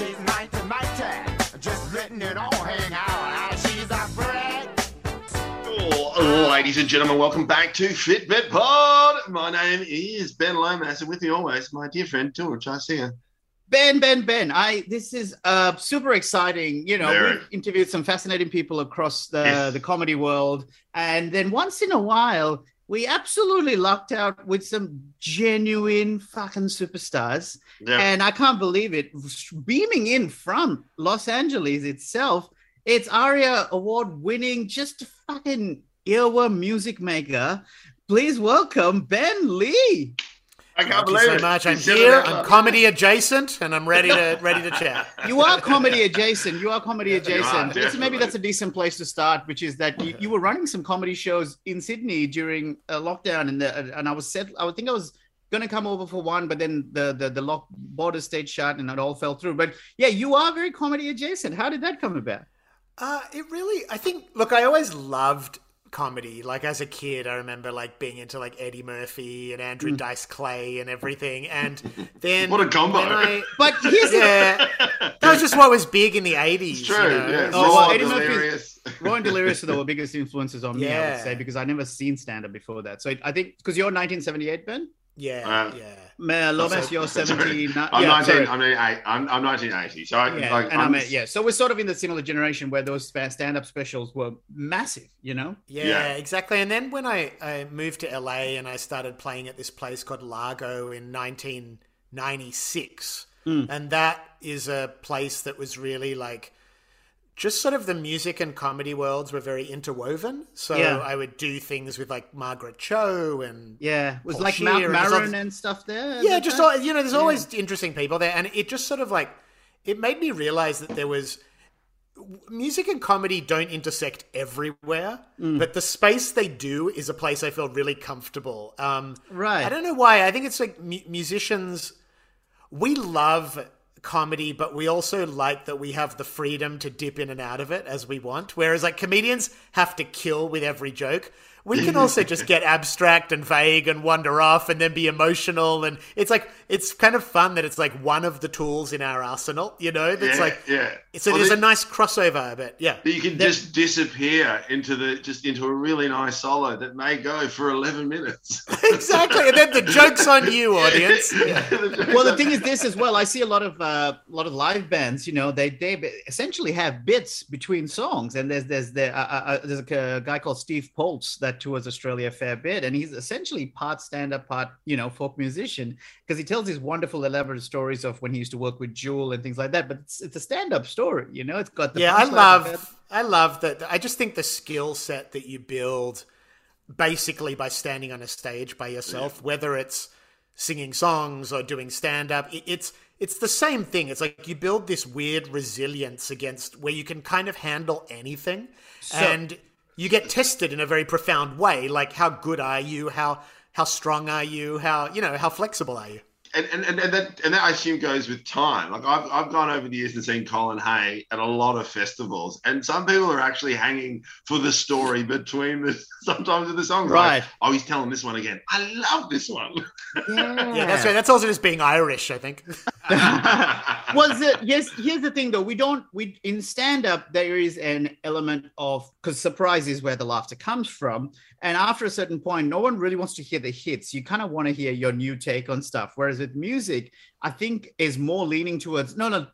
She's mighty, mighty. Just letting it all hang out. She's a bread. Oh, ladies and gentlemen, welcome back to Fitbit Pod. My name is Ben Lomas, and with me always, my dear friend George. I. Ben, Ben, Ben. I this is uh super exciting. You know, Very. we've interviewed some fascinating people across the Yes. the comedy world, and then once in a while, we absolutely lucked out with some genuine fucking superstars. Yeah. And I can't believe it. Beaming in from Los Angeles itself, it's ARIA award winning, just a fucking earworm music maker. Please welcome Ben Lee. I can't Thank you so much. You I'm said here. I'm comedy adjacent, and I'm ready to ready to chat. You are comedy adjacent. You are comedy You are, adjacent. This- maybe that's a decent place to start, which is that you, you were running some comedy shows in Sydney during a lockdown, and the, and I was set. I would think I was going to come over for one, but then the the the lock border stayed shut, and it all fell through. But yeah, you are very comedy adjacent. How did that come about? Uh, it really, I think. Look, I always loved comedy. Like as a kid, I remember like being into like Eddie Murphy and Andrew Dice Clay and everything. And then What a combo. when I- But here's yeah, that was just what was big in the '80s. True. you know? Yeah. Oh, Raw, well, Eddie Murphy's- delirious. Raw and Delirious are the biggest influences on me, I would say, because I never seen stand up before that. So I think because you're 1978, Ben. yeah, Uh, yeah. Ma- Lomas, you're Sorry. 79. I'm, yeah, 19. I'm, 88, I'm, I'm 1980. So I, yeah, like, and I'm, I'm, yeah. So we're sort of in the similar generation where those stand up specials were massive, you know? Yeah, Yeah. exactly. And then when I, I moved to LA and I started playing at this place called Largo in 1996, Hmm. and that is a place that was really like just sort of the music and comedy worlds were very interwoven. So Yeah. I would do things with like Margaret Cho and Yeah. It was Paul like Mount and there's Maron others- and stuff there. yeah, just all, you know, there's always interesting people there, and it just sort of like it made me realize that there was music and comedy don't intersect everywhere, Mm. but the space they do is a place I feel really comfortable. Um, Right. I don't know why. I think it's like mu- musicians. We love comedy, but we also like that we have the freedom to dip in and out of it as we want. Whereas like comedians have to kill with every joke. We can also just get abstract and vague and wander off and then be emotional and it's like it's kind of fun that it's like one of the tools in our arsenal, you know? That's yeah, like yeah. so Well, there's the- a nice crossover, but yeah. that you can just disappear into the just into a really nice solo that may go for 11 minutes. exactly. And then the joke's on you, audience. well, the thing is this as well. I see a lot of uh, a lot of live bands. You know, they they essentially have bits between songs, and there's there's there uh, uh, uh, there's a, guy called Steve Poltz that tours Australia a fair bit, and he's essentially part stand up, part you know folk musician because he tells these wonderful elaborate stories of when he used to work with Jewel and things like that. But it's, it's a stand up story. You know, it's got the yeah, I love, I love that. I just think the skill set that you build, basically by standing on a stage by yourself, whether it's singing songs or doing stand up, it's it's the same thing. It's like you build this weird resilience against where you can kind of handle anything, and you get tested in a very profound way. Like how good are you? How how strong are you? How you know how flexible are you? and, and, and, and that and that I assume goes with time. Like I've, I've gone over the years and seen Colin Hay at a lot of festivals, and some people are actually hanging for the story between the sometimes of the songs. Right. Like, oh, he's telling this one again. I love this one. Yeah, Yeah, that's right. That's also just being Irish, I think. was it yes here's the thing though. We don't we in stand up there is an element of because surprise is where the laughter comes from. And after a certain point no one really wants to hear the hits. You kind of want to hear your new take on stuff. Whereas with music i think is more leaning towards no no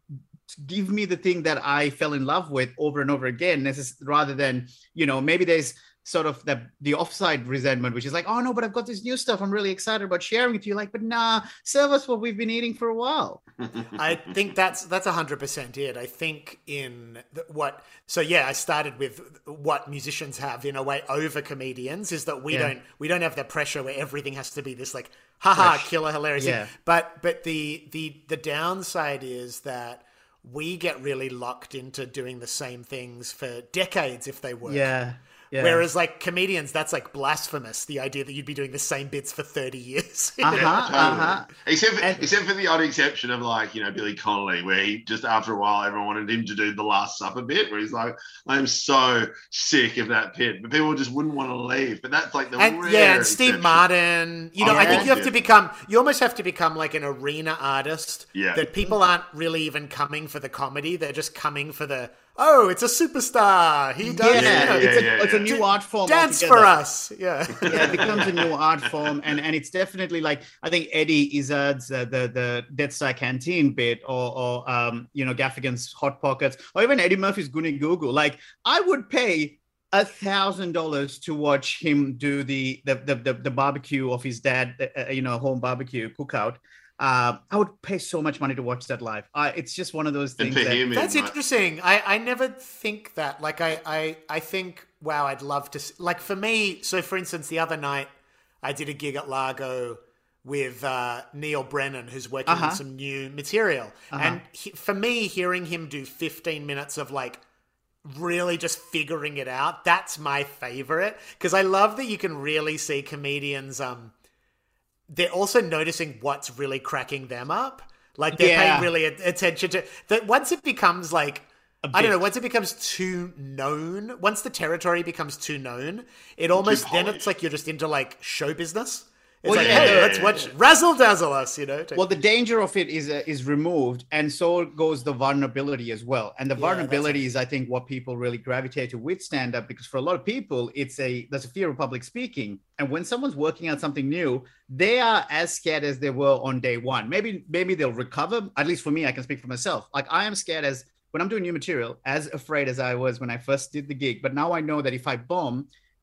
give me the thing that i fell in love with over and over again is rather than you know maybe there's sort of the the offside resentment, which is like, oh no, but I've got this new stuff. I'm really excited about sharing with you. Like, but nah, serve us what we've been eating for a while. I think that's that's hundred percent it. I think in the, what so yeah, I started with what musicians have in a way over comedians is that we Yeah. don't we don't have the pressure where everything has to be this like haha Fresh. killer hilarious. Yeah. But but the the the downside is that we get really locked into doing the same things for decades if they work. Yeah. Yeah. Whereas like comedians, that's like blasphemous. The idea that you'd be doing the same bits for thirty years. Uh-huh, Yeah, totally. uh-huh. Except for, And- except for the odd exception of like you know Billy Connolly, where he just after a while everyone wanted him to do the Last Supper bit, where he's like, "I'm so sick of that bit," but people just wouldn't want to leave. But that's like the and rare yeah, and Steve exception. Martin. You know, Oh, I think yeah. you have to become. You almost have to become like an arena artist. Yeah. That people aren't really even coming for the comedy; they're just coming for the. Oh, it's a superstar. He does. Yeah, yeah, it's, a, yeah, it's a new art form. Dance altogether. for us. Yeah. yeah, it becomes a new art form, and and it's definitely like I think Eddie Izzard's uh, the the Death Star Canteen bit, or or um you know Gaffigan's Hot Pockets, or even Eddie Murphy's Goonie Goo Goo. Like I would pay a thousand dollars to watch him do the the, the the the barbecue of his dad, uh, you know, home barbecue cookout. Uh, I would pay so much money to watch that live. Uh, it's just one of those things. that, him, That's might- interesting. I, I never think that. Like I, I I think wow, I'd love to. s- Like for me, so for instance, the other night I did a gig at Largo with uh, Neal Brennan, who's working Uh-huh. on some new material, and he, for me, hearing him do 15 minutes of like really just figuring it out that's my favorite because i love that you can really see comedians um they're also noticing what's really cracking them up like they're Yeah. paying really attention to that once it becomes like I don't know. Once it becomes too known, once the territory becomes too known, it almost then it's like you're just into like show business. It's Well, like, yeah, hey, let's watch razzle dazzle us, you know. well the danger of it is uh, is removed and so goes the vulnerability as well. And the Yeah, vulnerability is i think what people really gravitate to with stand up because for a lot of people it's a there's a fear of public speaking. And when someone's working out something new they are as scared as they were on day one. Maybe maybe they'll recover at least for me i can speak for myself. Like i am scared as when i'm doing new material as afraid as i was when i first did the gig. But now i know that if i bomb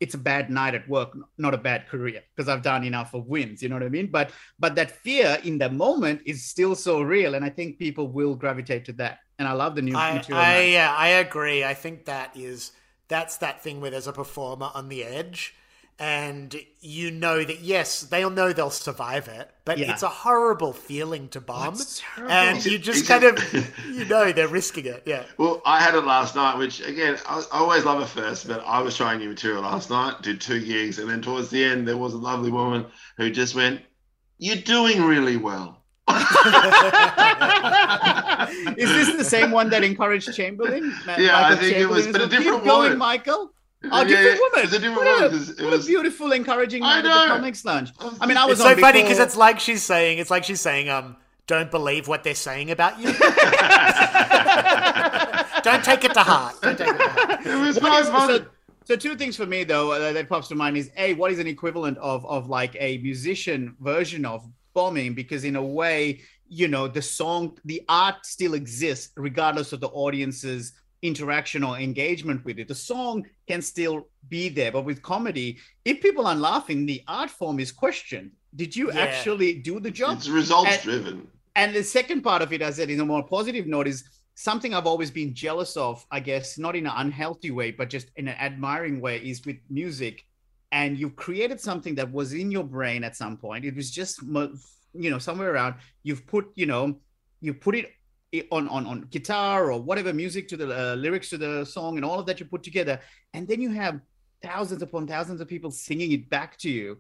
it's a bad night at work, not a bad career, because I've done enough of wins. You know what I mean? But but that fear in the moment is still so real, and I think people will gravitate to that. And I love the new I, material. I yeah, I agree. I think that is that's that thing where there's a performer on the edge, and you know that yes, they'll know they'll survive it, but Yeah. it's a horrible feeling to bomb, it's terrible. and you just is kind it- of you know they're risking it. Yeah. Well, I had it last night, which again, I, I always love it first, but I was trying new material last night, did two gigs, and then towards the end, there was a lovely woman who just went, You're doing really well. is this the same one that encouraged Chamberlain? Ma- Yeah, I Michael think it was- but a as well? different Keep going, woman. Michael. Oh, Yeah, different woman. it's a different what a, it what was- a beautiful, encouraging I night at the comics lounge. I mean, I was It's so on funny because it's like she's saying it's like she's saying um don't believe what they're saying about you. don't take it to heart. Don't take it to heart. It was What my fun. so, so two things for me though uh, that pops to mind is a what is an equivalent of of like a musician version of bombing because in a way you know the song the art still exists regardless of the audience's interaction or engagement with it the song can still be there but with comedy if people aren't laughing the art form is questioned did you Yeah. actually do the job It's results And- driven. and the second part of it, as I said, in a more positive note, is something I've always been jealous of, I guess, not in an unhealthy way, but just in an admiring way, is with music. And you've created something that was in your brain at some point. It was just, you know, somewhere around. You've put, you know, you put it i- on on on guitar or whatever music to the uh, lyrics to the song and all of that you put together, and then you have thousands upon thousands of people singing it back to you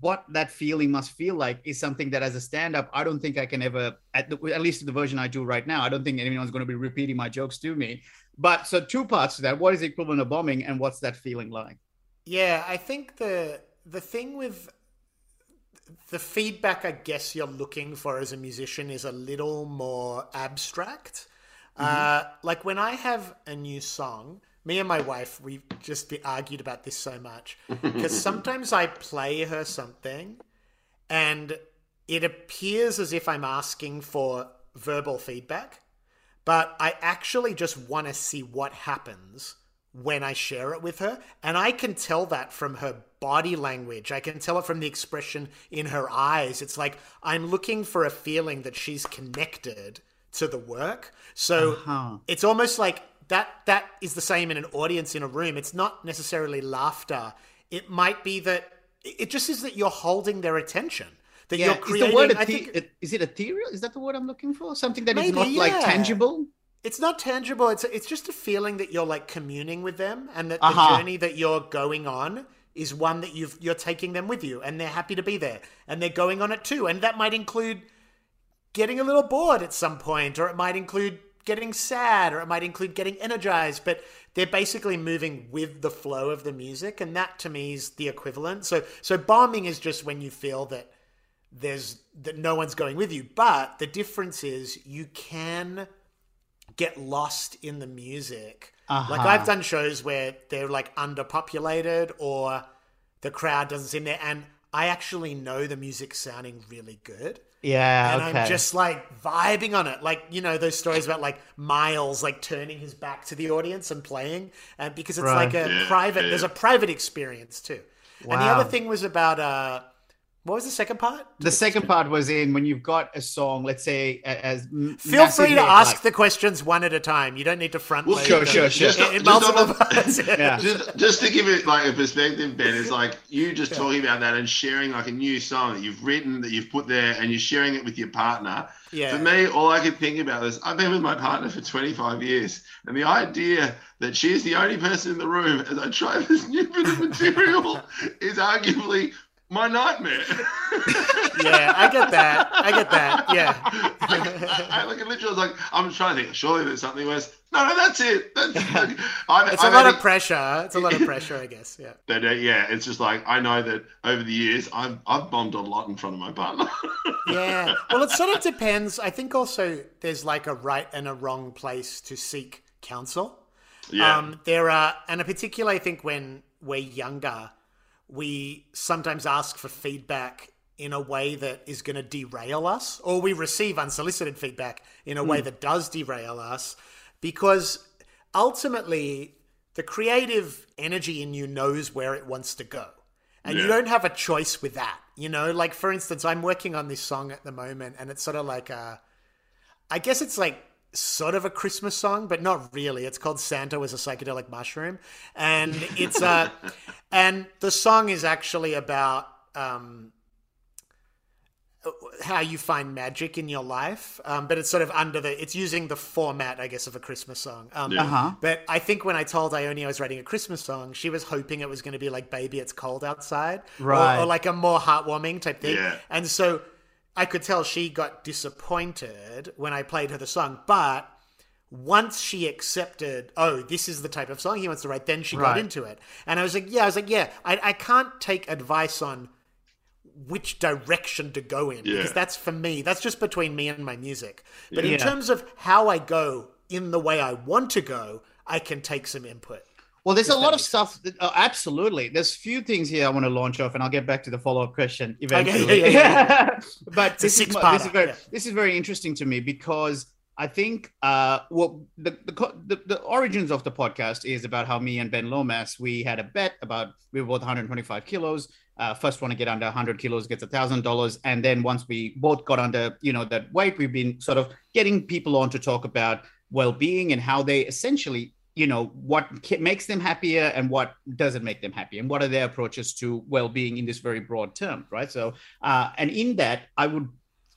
what that feeling must feel like is something that as a stand-up i don't think i can ever at, the, at least the version i do right now i don't think anyone's going to be repeating my jokes to me. But so two parts to that. What is the equivalent of bombing and what's that feeling like? Yeah, I think the the thing with the feedback I guess you're looking for as a musician is a little more abstract. Uh, like when I have a new song, me and my wife, we've just be argued about this so much because sometimes I play her something and it appears as if I'm asking for verbal feedback, but I actually just want to see what happens when I share it with her. And I can tell that from her body language. I can tell it from the expression in her eyes. It's like I'm looking for a feeling that she's connected to the work. So Uh-huh. it's almost like that that is the same in an audience in a room. It's not necessarily laughter. It might be that it just is that you're holding their attention. That you're creating. is the word I think is it ethereal is that the word i'm looking for something that is Maybe, not like tangible it's not tangible. It's it's just a feeling that you're like communing with them, and that Uh-huh. the journey that you're going on is one that you've you're taking them with you, and they're happy to be there, and they're going on it too, and that might include getting a little bored at some point, or it might include getting sad, or it might include getting energized, but they're basically moving with the flow of the music, and that to me is the equivalent. So so bombing is just when you feel that there's that no one's going with you, but the difference is you can get lost in the music. Like Uh-huh. I've done shows where they're like underpopulated or the crowd doesn't seem there, and I actually know the music sounding really good. Yeah, And okay. I'm just like vibing on it, like you know those stories about like Miles like turning his back to the audience and playing, and because it's Right. like a Yeah, private. yeah. There's a private experience too. And the other thing was about uh, what was the second part? the second part was in when you've got a song, let's say as Feel free to ask like- the questions one at a time. You don't need to front Well, load sure, them sure, sure. Just- in just multiple on the- parts. Yeah. just, just to give it like a perspective, Ben, is like you just talking about that and sharing like a new song that you've written that you've put there and you're sharing it with your partner. Yeah. For me, all I could think about is I've been with my partner for 25 years, and the idea that she's the only person in the room as I try this new bit of material is arguably my nightmare. yeah, I get that. I get that. Yeah. I, I, like literally was like, I'm trying to think. Surely there's something worse. No, no, that's it. That's, like, I've, It's a I've lot of pressure. It's a lot of pressure, I guess. Yeah. But uh, yeah, it's just like I know that over the years I've I've bombed a lot in front of my partner. Yeah. Well, it sort of depends. I think also there's like a right and a wrong place to seek counsel. yeah, Um, there are, and I particularly I think when we're younger, we sometimes ask for feedback in a way that is going to derail us, or we receive unsolicited feedback in a way hmm. that does derail us, because ultimately the creative energy in you knows where it wants to go. And you don't have a choice with that. You know, like for instance, I'm working on this song at the moment, and it's sort of like a, I guess it's like sort of a Christmas song, but not really. It's called Santa was a psychedelic mushroom, and it's uh and the song is actually about um, how you find magic in your life, um, but it's sort of under the. It's using the format, I guess, of a Christmas song. Um, Yeah. Uh-huh. But I think when I told Ione I was writing a Christmas song, she was hoping it was going to be like "Baby, It's Cold Outside," or- Right. or, like a more heartwarming type thing. Yeah. And so I could tell she got disappointed when I played her the song, but once she accepted, oh, this is the type of song he wants to write, then she got into it. And I was like, yeah, I was like, yeah, I, I can't take advice on which direction to go in Yeah. because that's for me. That's just between me and my music. But in terms of how I go in the way I want to go, I can take some input. Well, there's a lot of stuff. That, oh, absolutely. There's a few things here I want to launch off, and I'll get back to the follow up question eventually. yeah, yeah, but this is, this is very yeah. this is very interesting to me because I think uh, well the, the the the origins of the podcast is about how me and Ben Lomas we had a bet about we were both 125 kilos. Uh, first one to get under 100 kilos gets a thousand dollars, and then once we both got under you know that weight, we've been sort of getting people on to talk about well-being and how they essentially you know what makes them happier and what doesn't make them happy and what are their approaches to well-being in this very broad term right? So uh, and in that i would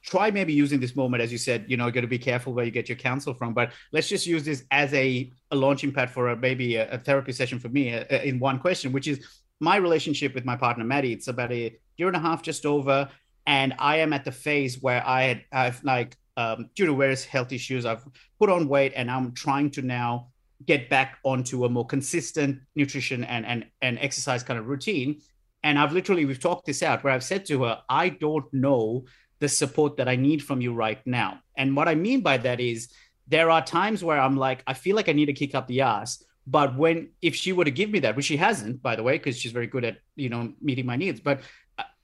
try maybe using this moment as you said you know you got to be careful where you get your counsel from but let's just use this as a, a launching pad for a, maybe a, a therapy session for me uh, in one question which is my relationship with my partner maddie. It's about a year and a half just over and i am at the phase where i had i've like um, due to various health issues i've put on weight and i'm trying to now get back onto a more consistent nutrition and and and exercise kind of routine. And i've literally we've talked this out where i've said to her i don't know the support that i need from you right now. And what i mean by that is there are times where i'm like i feel like i need to kick up the ass. But when if she were to give me that which she hasn't by the way because she's very good at you know meeting my needs but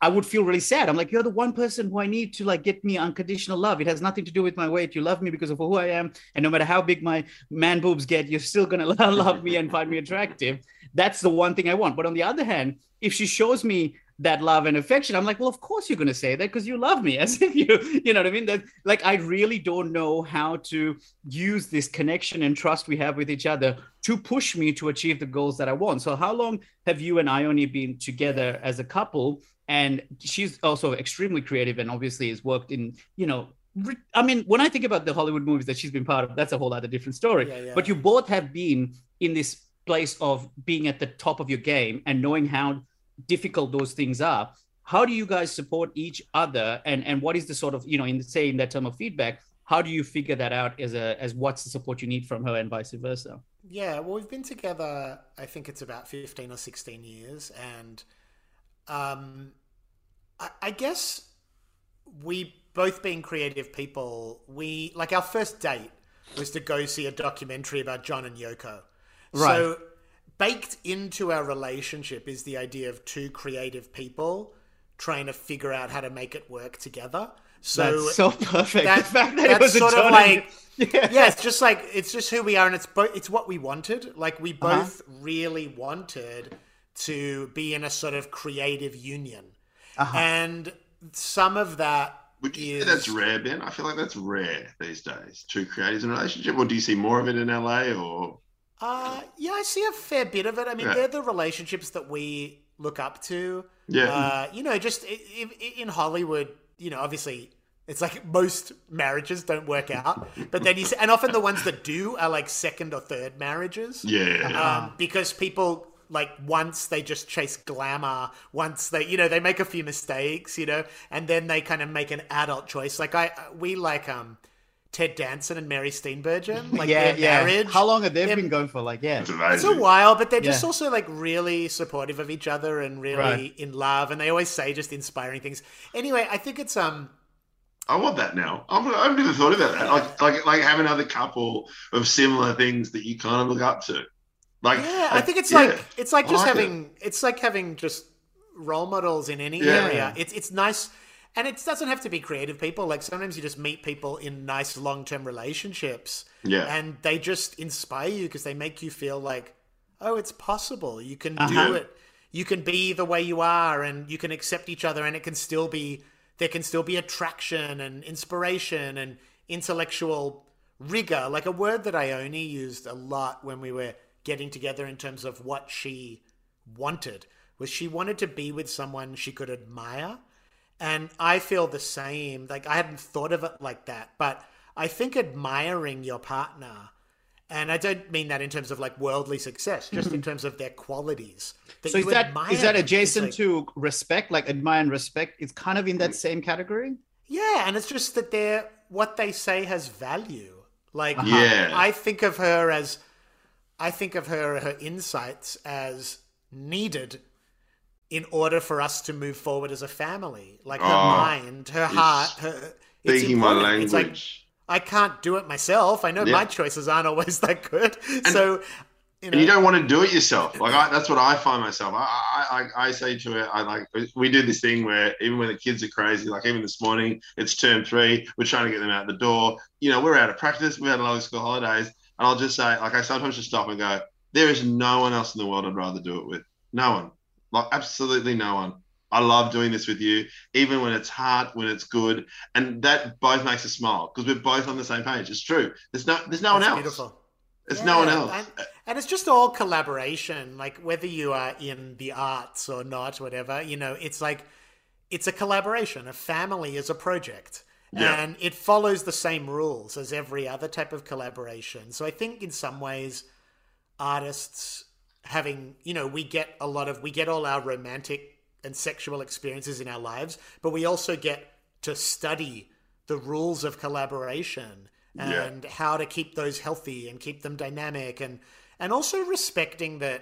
I- would feel really sad. I'm like, you're the one person who I need to like get me unconditional love. It has nothing to do with my weight. You love me because of who I am, and no matter how big my man boobs get, you're still gonna love me and find me attractive. That's the one thing I want. But on the other hand, if she shows me that love and affection, I'm like, well, of course you're gonna say that because you love me, as if you, you know what I mean. That like I really don't know how to use this connection and trust we have with each other to push me to achieve the goals that I want. So how long have you and Ione been together as a couple? And she's also extremely creative and obviously has worked in you know I mean, when I think about the Hollywood movies that she's been part of, that's a whole other different story. Yeah, yeah. But you both have been in this place of being at the top of your game and knowing how difficult those things are. How do you guys support each other? And and what is the sort of you know in say in that term of feedback? How do you figure that out as a as what's the support you need from her and vice versa? Yeah, well, we've been together. I think it's about fifteen or sixteen years, and um, I, I guess we both being creative people. We like our first date was to go see a documentary about John and Yoko. Right. So baked into our relationship is the idea of two creative people trying to figure out how to make it work together. So That's so perfect. that- the fact that it that's was sort of like- and- yeah. yeah, it's just like it's just who we are, and it's both. It's what we wanted. Like we Uh-huh. both really wanted to be in a sort of creative union, Uh-huh. and some of that Would you is say that's rare, Ben? I feel like that's rare these days. Two creatives in a relationship, or do you see more of it in LA? Or Uh, yeah, I see a fair bit of it. I mean, Yeah. they're the relationships that we look up to. yeah, Uh, you know, just i- i- in Hollywood, you know, obviously it's like most marriages don't work out, but then you see, and often the ones that do are like second or third marriages. yeah, um, because people like once they just chase glamour once they you know they make a few mistakes you know and then they kind of make an adult choice like i we like um ted danson and mary steenburgen like yeah, their yeah. marriage How long have they been going for? Like, yeah. it's it's a while but they're just Yeah. also like really supportive of each other and really Right. in love and they always say just inspiring things anyway i think it's um I want that now. I've, I've never thought about that. Like, like, like have another couple of similar things that you kind of look up to. Like, Yeah, I think it's yeah. like it's like just like it. having it's like having just role models in any Yeah. area. It's it's nice, and it doesn't have to be creative people. Like sometimes you just meet people in nice long term relationships, Yeah. and they just inspire you because they make you feel like, oh, it's possible. You can Uh-huh. do it. You can be the way you are, and you can accept each other, and it can still be there can still be attraction and inspiration and intellectual rigor. Like a word that I only used a lot when we were getting together in terms of what she wanted was she wanted to be with someone she could admire. And I feel the same. Like I hadn't thought of it like that, but I think admiring your partner, and I don't mean that in terms of like worldly success, just in terms of their qualities. Mm-hmm. So is you that admire is that them. It's adjacent like- to respect, like admire and respect? It's kind of in Mm. that same category. Yeah, and it's just that they're what they say has value. Like Yeah. I think of her as I think of her her insights as needed in order for us to move forward as a family. Like her Oh, mind, her heart, her it's Speaking my. It's like. I can't do it myself. I know Yeah. my choices aren't always that good. so you know, and you don't want to do it yourself. Like I, that's what I find myself. I, I, I, I say to her, I like we do this thing where even when the kids are crazy, like even this morning, it's term three, we're trying to get them out the door. You know, we're out of practice. We had a lot of school holidays, and I'll just say, like I sometimes just stop and go, there is no one else in the world I'd rather do it with. No one, like absolutely no one. I love doing this with you, even when it's hard, when it's good, and that both makes us smile because we're both on the same page. It's true. There's no, there's no one that's else. beautiful. There's no one else. And, and it's just all collaboration, like whether you are in the arts or not, whatever, you know, it's like it's a collaboration. A family is a project. Yeah. And it follows the same rules as every other type of collaboration. So I think in some ways, artists having, you know, we get a lot of, we get all our romantic and sexual experiences in our lives, but we also get to study the rules of collaboration Yeah. and how to keep those healthy and keep them dynamic and and also respecting that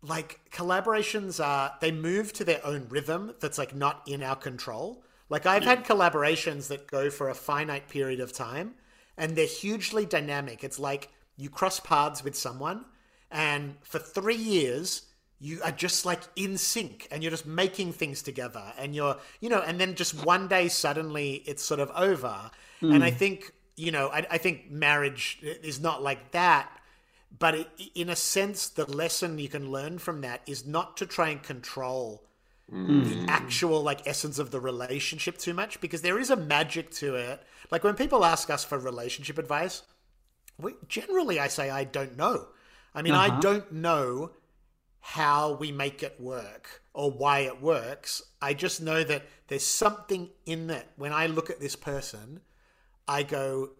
like collaborations are they move to their own rhythm that's like not in our control like i've had hmm. collaborations that go for a finite period of time and they're hugely dynamic. It's like you cross paths with someone and for three years you are just like in sync and you're just making things together and you're you know and then just one day suddenly it's sort of over. And i hmm. think you know I, I think marriage is not like that but it, in a sense the lesson you can learn from that is not to try and control the actual like essence of the relationship too much because there is a magic to it like when people ask us for relationship advice we, generally i say i don't know i mean i Uh-huh. don't know how we make it work or why it works. I just know that there's something in that. When I look at this person, I go,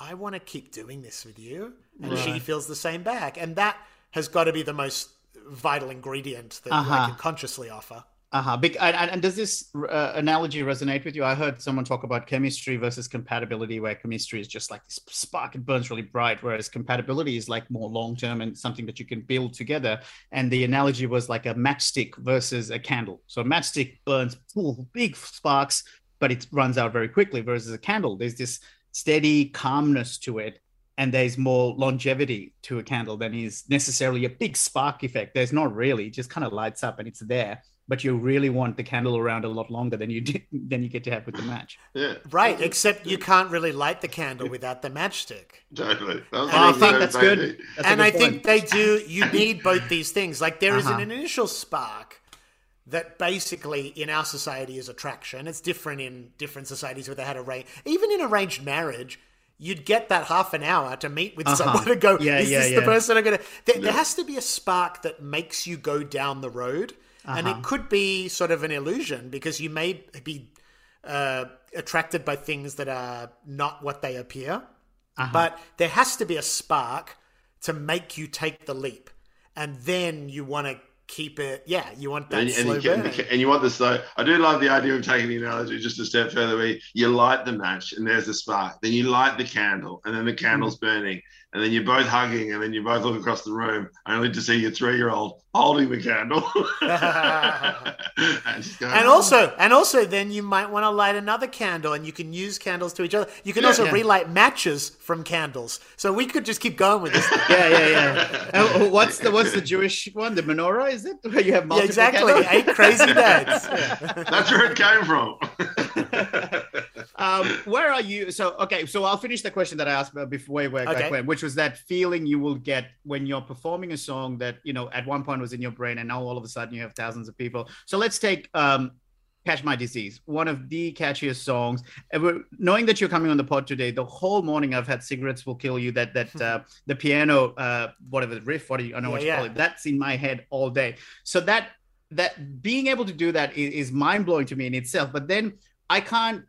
I want to keep doing this with you. And she feels the same back. And that has got to be the most vital ingredient that I Uh-huh. can consciously offer. Uh-huh. Big, and, and- does this uh, analogy resonate with you? I heard someone talk about chemistry versus compatibility, where chemistry is just like this spark, it burns really bright, whereas compatibility is like more long term and something that you can build together. And the analogy was like a matchstick versus a candle. So a matchstick burns full, big sparks, but it runs out very quickly, versus a candle, there's this steady calmness to it. And there's more longevity to a candle than is necessarily a big spark effect. There's not really, it just kind of lights up and it's there but you really want the candle around a lot longer than you did, than you get to have with the match. Yeah, Right, except you can't really light the candle without the matchstick. totally. That And I think that's thing. good. That's and good I point. think they do. You need both these things. Like there is Uh-huh. an initial spark that basically in our society is attraction. It's different in different societies where they had a range. Even in arranged marriage, you'd get that half an hour to meet with Uh-huh. someone and go, Yeah, "Is yeah, this the person I'm gonna?" There, there has to be a spark that makes you go down the road, and Uh-huh. it could be sort of an illusion because you may be uh, attracted by things that are not what they appear. Uh-huh. But there has to be a spark to make you take the leap, and then you want to keep it. Yeah, you want that And, and, slow you get, burn. and you want the slow. I do love the idea of taking the analogy just a step further. Where you light the match and there's the spark, then you light the candle and then the candle's Mm-hmm. burning, and then you're both hugging, and then you both look across the room, only to see your three-year-old holding the candle. and, just go, And "Oh." also, and also, then you might want to light another candle, and you can use candles to each other. You can Yeah. also Yeah. relight matches from candles. So we could just keep going with this. Yeah, yeah, yeah. And what's the what's the Jewish one? The menorah is it? Where you have yeah, exactly. candles? Eight crazy dads. that's where it came from. um, where are you? So okay, so I'll finish the question that I asked before, way back Okay. when, which was that feeling you will get when you're performing a song that you know at one point was in your brain, and now all of a sudden you have thousands of people. So let's take um, "Catch My Disease," one of the catchiest songs. Knowing that you're coming on the pod today, the whole morning I've had "Cigarettes Will Kill You." That that uh, the piano, uh, whatever the riff, what do you, I know what Yeah, you call it. That's in my head all day. So that that being able to do that is, is mind blowing to me in itself. But then I can't.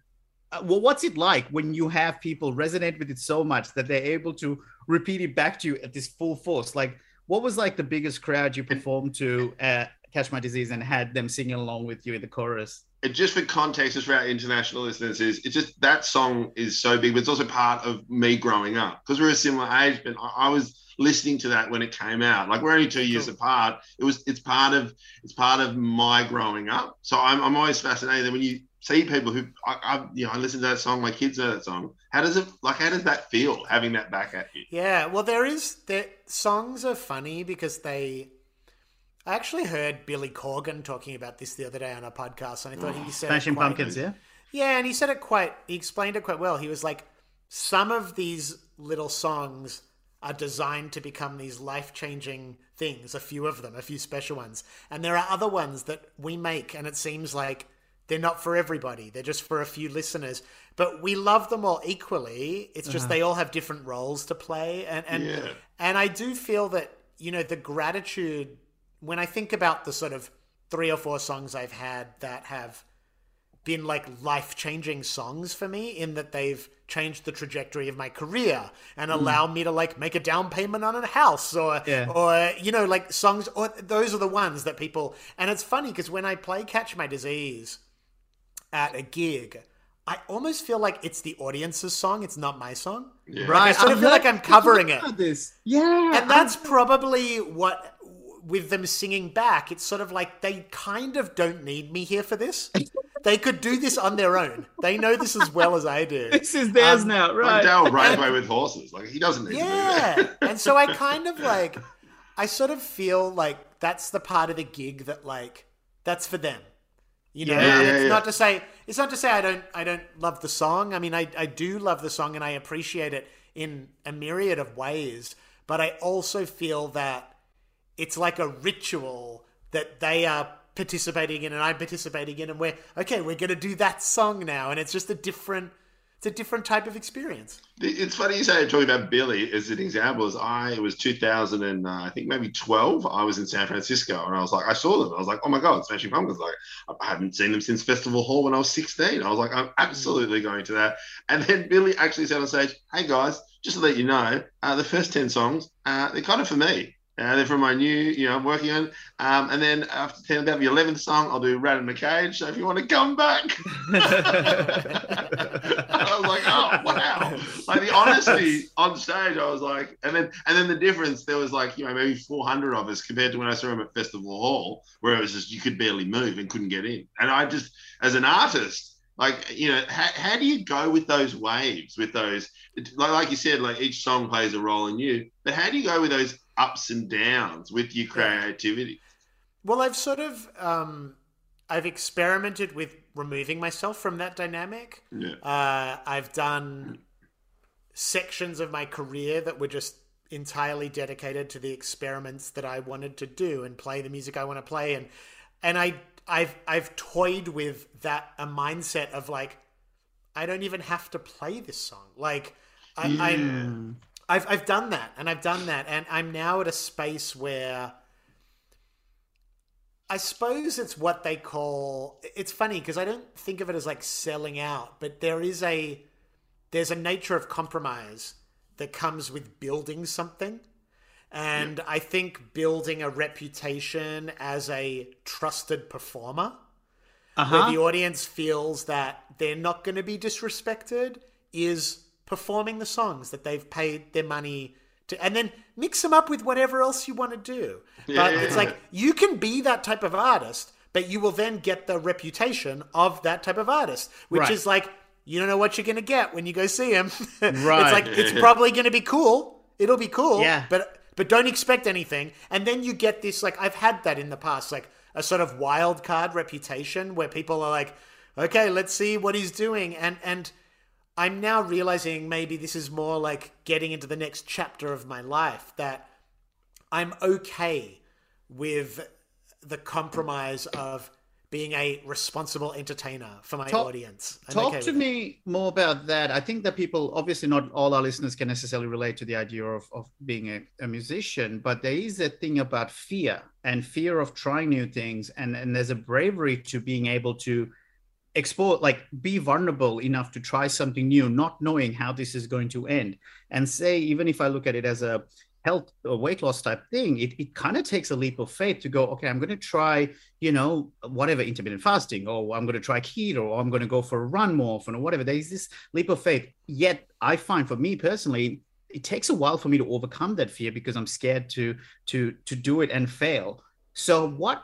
Uh, well, what's it like when you have people resonate with it so much that they're able to repeat it back to you at this full force? Like, what was like the biggest crowd you performed to uh, Catch My Disease and had them singing along with you in the chorus? it just for context, just for our international listeners, is it's just that song is so big, but it's also part of me growing up because we're a similar age. But I, I was listening to that when it came out. Like we're only two years apart. It was it's part of it's part of my growing up. So I'm, I'm always fascinated when you see people who I, I you know I listen to that song. My kids know that song. How does it like? How does that feel having that back at you? Yeah, well, there is. The songs are funny because they. I actually heard Billy Corgan talking about this the other day on a podcast, and I thought he said it Smashing quite- Pumpkins, yeah. Yeah, and he said it quite. He explained it quite well. He was like, some of these little songs are designed to become these life changing things. A few of them, a few special ones, and there are other ones that we make, and it seems like they're not for everybody. They're just for a few listeners. But we love them all equally. It's just they uh-huh. all have different roles to play, and and Yeah. and I do feel that you know the gratitude when I think about the sort of three or four songs I've had that have been like life changing songs for me in that they've changed the trajectory of my career and hmm. allow me to like make a down payment on a house or Yeah. or you know like songs or those are the ones that people and it's funny because when I play Catch My Disease at a gig I almost feel like it's the audience's song it's not my song Yeah. Like, I sort of I've feel like I'm covering it This, yeah, and that's probably what with them singing back it's sort of like they kind of don't need me here for this they could do this on their own they know this as well as i do this is theirs Um, now, Like right? Daryl Braithwaite with horses. Like he doesn't need to do yeah that. and so i kind of like i sort of feel like that's the part of the gig that like that's for them you know Yeah, yeah, it's not to say it's not to say i don't i don't love the song. I mean i, I do love the song and i appreciate it in a myriad of ways but i also feel that it's like a ritual that they are participating in and I'm participating in and we're okay, we're gonna do that song now. And it's just a different it's a different type of experience. It's funny you say talking about Billy as an example. As I it was 2000 and uh, I think maybe 12. I was in San Francisco and I was like, I saw them. I was like, oh my god, Smashing Pumpkins! Like I haven't seen them since Festival Hall when I was 16. I was like, I'm absolutely going to that. And then Billy actually said on stage, "Hey guys, just to let you know, uh, the first 10 songs, uh, they're kind of for me." Uh, they're from my new, you know, I'm working on. Um, and then after 10, about the 11th song, I'll do Rat in the Cage. So if you want to come back. I was like, oh, wow. Like the honesty on stage, I was like, and then and then the difference, there was like, you know, maybe 400 of us compared to when I saw him at Festival Hall, where it was just, you could barely move and couldn't get in. And I just, as an artist, like you know how, how do you go with those waves with those like, like you said like each song plays a role in you but how do you go with those ups and downs with your creativity? Well, I've sort of um, I've experimented with removing myself from that dynamic. Yeah. Uh, I've done sections of my career that were just entirely dedicated to the experiments that I wanted to do and play the music I want to play and and I I've I've toyed with that a mindset of like I don't even have to play this song. Like I, Yeah. I've I've done that and I've done that and I'm now at a space where I suppose it's what they call it's funny because I don't think of it as like selling out, but there is a there's a nature of compromise that comes with building something. And I think building a reputation as a trusted performer where Uh-huh. the audience feels that they're not going to be disrespected is performing the songs that they've paid their money to and then mix them up with whatever else you want to do but Yeah. it's like you can be that type of artist but you will then get the reputation of that type of artist which Right. is like you don't know what you're going to get when you go see him right. it's like it's probably going to be cool it'll be cool Yeah. but but don't expect anything and then you get this like i've had that in the past like a sort of wild card reputation where people are like okay let's see what he's doing and and i'm now realizing maybe this is more like getting into the next chapter of my life that i'm okay with the compromise of being a responsible entertainer for my Talk- audience I'm Talk okay to me more about that. I think that people, obviously, not all our listeners can necessarily relate to the idea of, of being a, a musician, but there is a thing about fear and fear of trying new things. And, and there's a bravery to being able to explore, like be vulnerable enough to try something new, not knowing how this is going to end. And say, even if I look at it as a health or weight loss type thing, it, it kind of takes a leap of faith to go, okay, I'm going to try, you know, whatever intermittent fasting, or I'm going to try keto, or I'm going to go for a run more often, or whatever. There's this leap of faith. Yet I find for me personally, it takes a while for me to overcome that fear because I'm scared to to to do it and fail. So what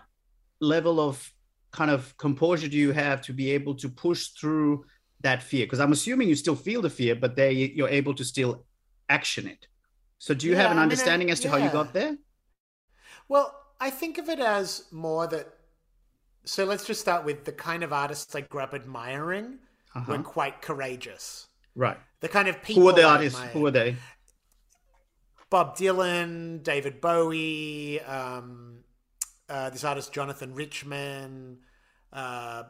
level of kind of composure do you have to be able to push through that fear? Because I'm assuming you still feel the fear, but they you're able to still action it. So do you Yeah, have an I mean, I- understanding as to how you got there? Well, I think of it as more that. So let's just start with the kind of artists I grew up admiring Uh-huh. were quite courageous. Right. The kind of people. Who are the artists? admire. Who are they? Bob Dylan, David Bowie, um, uh, this artist Jonathan Richman, uh,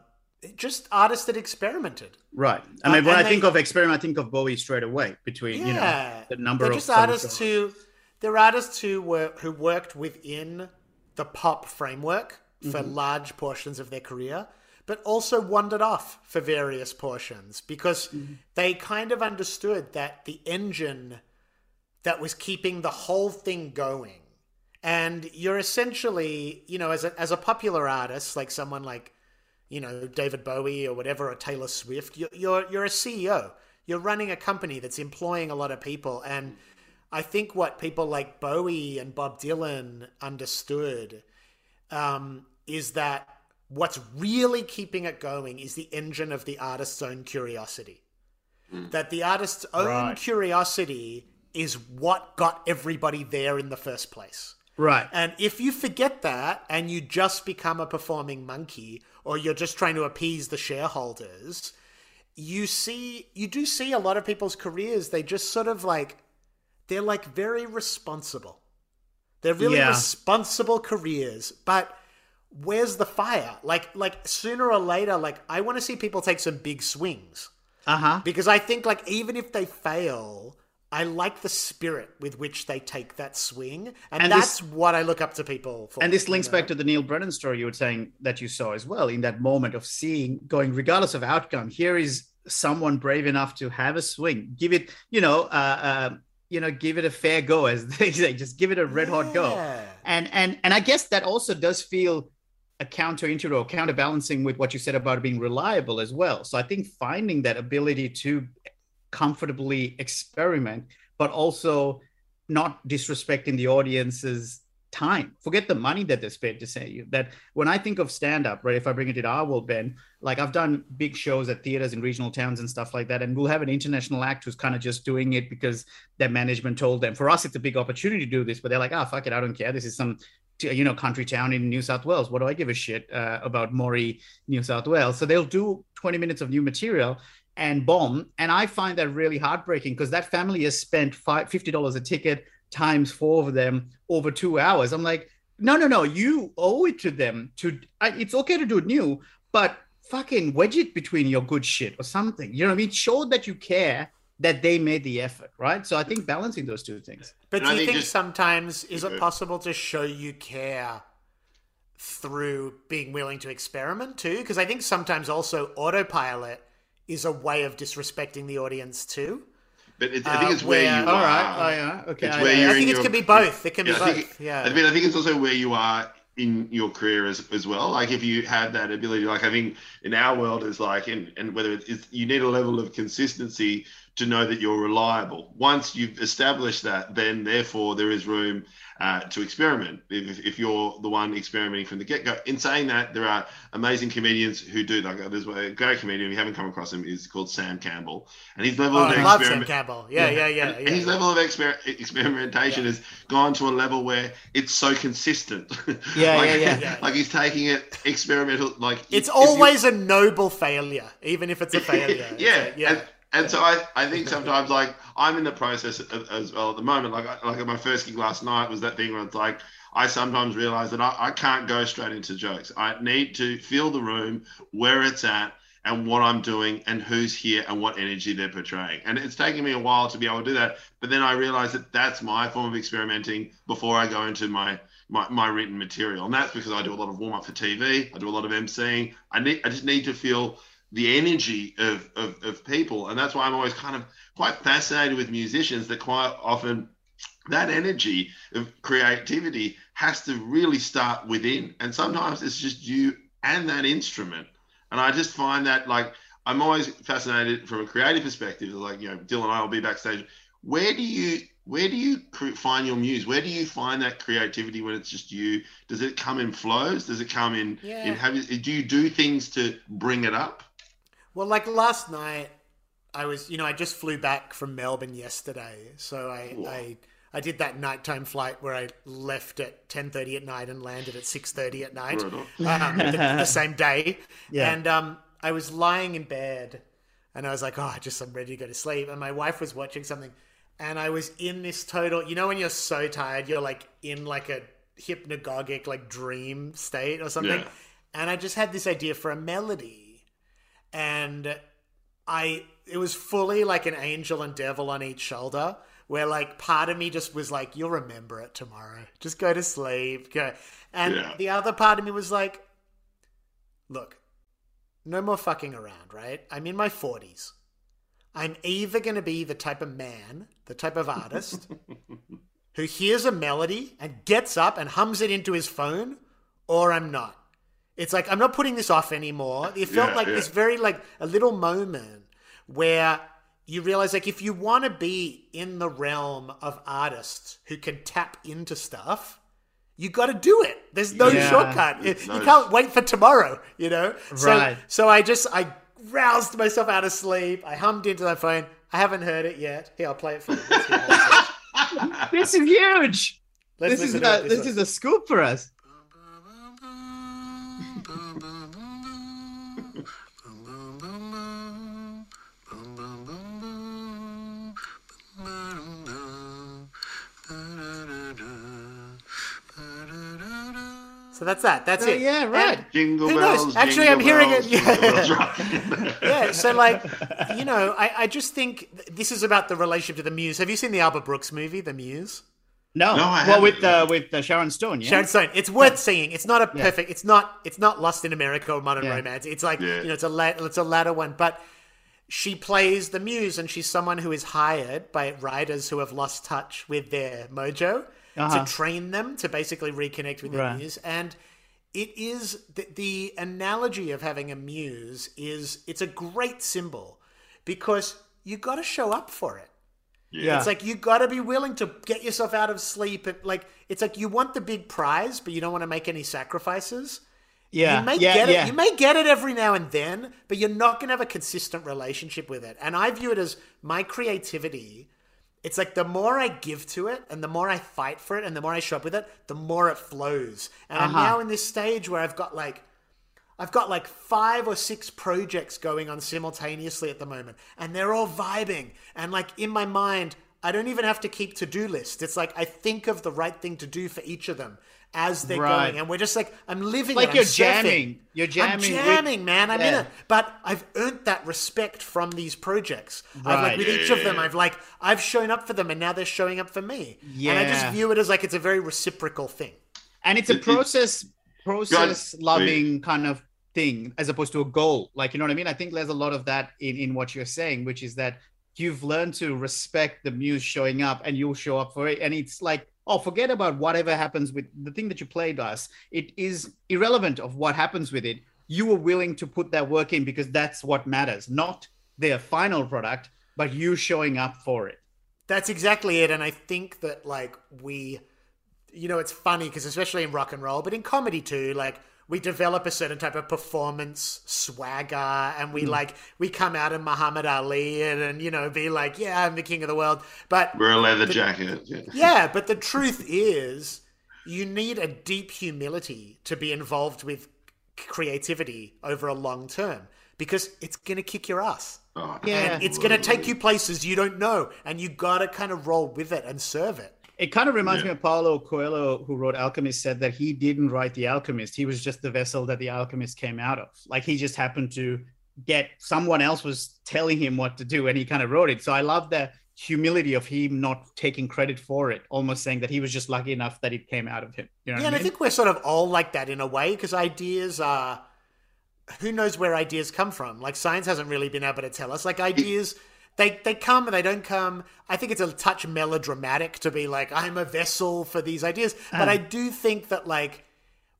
just artists that experimented. Right. I Uh, mean, when and I think of experiment, I think of Bowie straight away. Between you know Yeah, the number they're of just songs artists who they're artists who were who worked within the pop framework for Mm-hmm. large portions of their career, but also wandered off for various portions because Mm-hmm. they kind of understood that the engine that was keeping the whole thing going. And you're essentially, you know, as a, as a popular artist, like someone like, you know, David Bowie or whatever, or Taylor Swift, you're, you're, you're a CEO. You're running a company that's employing a lot of people. And I think what people like Bowie and Bob Dylan understood um, is that what's really keeping it going is the engine of the artist's own curiosity. That the artist's own Right. curiosity is what got everybody there in the first place. Right. And if you forget that and you just become a performing monkey or you're just trying to appease the shareholders, you see you do see a lot of people's careers they just sort of like they're like very responsible. They're really Yeah. responsible careers, but where's the fire? Like like sooner or later like I want to see people take some big swings. Uh huh. because I think like even if they fail, I like the spirit with which they take that swing, and, And this- that's what I look up to people for. And this links you know? back to the Neal Brennan story you were saying that you saw as well. In that moment of seeing, going regardless of outcome, here is someone brave enough to have a swing, give it, you know, uh, uh, you know, give it a fair go, as they say, just give it a red hot go. And and and I guess that also does feel a counterintuitive or counterbalancing with what you said about being reliable as well. So I think finding that ability to comfortably experiment, but also not disrespecting the audience's time. Forget the money that they spent to say you. That when I think of stand up, right? If I bring it to our world, Ben, like I've done big shows at theaters in regional towns and stuff like that, and we'll have an international act who's kind of just doing it because their management told them. For us, it's a big opportunity to do this, but they're like, ah, fuck it, I don't care. This is some you know country town in New South Wales. What do I give a shit uh, about Moree, New South Wales? So they'll do 20 minutes of new material and bomb. And I find that really heartbreaking because that family has spent five, $50 a ticket times four of them over two hours. I'm like, no, no, no, you owe it to them to, I, it's okay to do it new, but fucking wedge it between your good shit or something. You know what I mean? Show that you care that they made the effort, right? So I think balancing those two things. But And do I you think think just- sometimes is it possible to show you care through being willing to experiment too? Because I think sometimes also autopilot is a way of disrespecting the audience too. But it, I think Uh, it's where, where- you All are. right. Oh, yeah. Okay. It's I- where I- you're I think in it your- can be both. It can be I both. it- yeah. I mean, I think it's also where you are in your career as, as well. Like if you have that ability, like I think in our world is like, and, and whether it's, you need a level of consistency to know that you're reliable. Once you've established that, then therefore there is room uh, to experiment. If, if you're the one experimenting from the get go. In saying that, there are amazing comedians who do. Like there's a great comedian, if you haven't come across him, is called Sam Campbell, and his level Oh, of I love Sam. Campbell. Yeah, yeah, yeah. And yeah, his yeah. level of exper- experimentation has gone to a level where it's so consistent. Yeah, like, yeah, yeah. Yeah. Like he's taking it experimental. Like It's you- always a noble failure, even if it's a failure. Yeah, a- yeah. And, and so I, I think sometimes like I'm in the process as well at the moment. Like like my first gig last night was that thing where it's like I sometimes realize that I, I can't go straight into jokes. I need to feel the room where it's at and what I'm doing and who's here and what energy they're portraying. And it's taken me a while to be able to do that. But then I realized that that's my form of experimenting before I go into my my, my written material. And that's because I do a lot of warm up for TV. I do a lot of emceeing. I need I just need to feel the energy of, of, of people. And that's why I'm always kind of quite fascinated with musicians that quite often that energy of creativity has to really start within. And sometimes it's just you and that instrument. And I just find that like I'm always fascinated from a creative perspective. Like, you know, Dylan and I will be backstage. Where do you where do you find your muse? Where do you find that creativity when it's just you? Does it come in flows? Does it come in? Yeah. in have you, do you do things to bring it up? Well, like last night, I was, you know, I just flew back from Melbourne yesterday, so I, Whoa. I, I did that nighttime flight where I left at ten thirty at night and landed at six thirty at night, um, the, the same day. Yeah. And um, I was lying in bed, and I was like, oh, I just I'm ready to go to sleep. And my wife was watching something, and I was in this total, you know, when you're so tired, you're like in like a hypnagogic like dream state or something. Yeah. And I just had this idea for a melody and I it was fully like an angel and devil on each shoulder where like part of me just was like you'll remember it tomorrow. Just go to sleep go. And Yeah. the other part of me was like look no more fucking around right? I'm in my 40s i'm either going to be the type of man the type of artist who hears a melody and gets up and hums it into his phone or i'm not it's like I'm not putting this off anymore. It felt Yeah, like yeah. this very like a little moment where you realize like if you want to be in the realm of artists who can tap into stuff, you got to do it. There's no Yeah. shortcut. You, No. you can't wait for tomorrow, you know? So, Right. So I just I roused myself out of sleep. I hummed into that phone. I haven't heard it yet. Here, I'll play it for you. Let's hear it. This is huge. Let's this is a, it. this is a scoop for us. So that's that. That's Oh, it. yeah, right. And- Jingle Who knows? bells. Actually, jingle I'm hearing bells, it. Yeah. yeah, so like, you know, I, I just think th- this is about the relationship to the Muse. Have you seen the Albert Brooks movie, The Muse? No, No, I well, with uh, with uh, Sharon Stone, yeah. Sharon Stone. It's worth seeing. It's not a Yeah. perfect. It's not. It's not Lost in America or Modern Yeah. Romance. It's like Yeah. you know, it's a la- it's a latter one, but. She plays the muse, and she's someone who is hired by writers who have lost touch with their mojo Uh-huh. to train them to basically reconnect with their Right. muse. And it is the, the analogy of having a muse is it's a great symbol because you got to show up for it. yeah. It's like you got to be willing to get yourself out of sleep. And like it's like you want the big prize, but you don't want to make any sacrifices. yeah, You may yeah, get it. yeah. You may get it every now and then, but you're not going to have a consistent relationship with it. And I view it as my creativity. It's like the more I give to it, and the more I fight for it, and the more I show up with it, the more it flows. And I'm Uh-huh. now in this stage where I've got like. I've got like five or six projects going on simultaneously at the moment, and they're all vibing. And like in my mind, I don't even have to keep to do lists. It's like I think of the right thing to do for each of them as they're Right. going, and we're just like I'm living. Like it, I'm you're surfing. jamming. You're jamming I'm with- jamming, man. I'm in it. But I've earned that respect from these projects. I've like Right. with each of them, I've like I've shown up for them, and now they're showing up for me. Yeah. And I just view it as like it's a very reciprocal thing. and it's a It- it- process process loving kind of thing as opposed to a goal like you know what i mean i think there's a lot of that in in what you're saying which is that you've learned to respect the muse showing up and you'll show up for it and it's like oh forget about whatever happens with the thing that you played us it is irrelevant of what happens with it you were willing to put that work in because that's what matters not their final product but you showing up for it That's exactly it. And I think that like we, you know, it's funny because especially in rock and roll, but in comedy too, like we develop a certain type of performance swagger and we hmm. like, we come out in Muhammad Ali and, and, you know, be like, yeah, I'm the king of the world. But Wear a leather jacket. Yeah. yeah, but the truth is, you need a deep humility to be involved with creativity over a long term because it's going to kick your ass. Oh, Yeah. And it's going to take you places you don't know, and you got to kind of roll with it and serve it. It kind of reminds Yeah. me of Paulo Coelho, who wrote Alchemist, said that he didn't write The Alchemist. He was just the vessel that The Alchemist came out of. Like he just happened to get someone else was telling him what to do and he kind of wrote it. So I love the humility of him not taking credit for it, almost saying that he was just lucky enough that it came out of him. You know Yeah, what and I I think we're sort of all like that in a way because ideas are. Who knows where ideas come from? Like science hasn't really been able to tell us. Like ideas, they they come and they don't come. I think it's a touch melodramatic to be like I'm a vessel for these ideas, hmm. but I do think that like.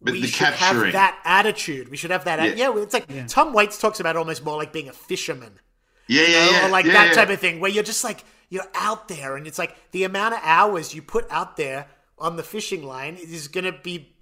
But we the should have that attitude. We should have that. Yeah, Yeah. yeah it's like Tom Waits talks about almost more like being a fisherman Yeah, yeah, know, yeah. or like yeah, that yeah. type of thing where you're just like you're out there and it's like the amount of hours you put out there on the fishing line is going to be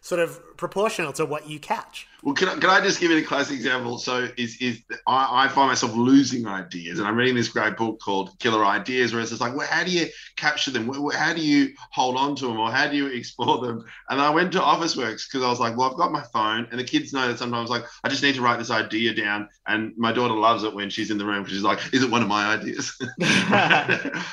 sort of proportional to what you catch Well, can I, can I just give you a classic example? So, is is I, I find myself losing ideas, and I'm reading this great book called Killer Ideas, where it's just like, well, how do you capture them? How do you hold on to them, or how do you explore them? And I went to Officeworks because I was like, well, I've got my phone, and the kids know that sometimes like I just need to write this idea down, and my daughter loves it when she's in the room because she's like, is it one of my ideas?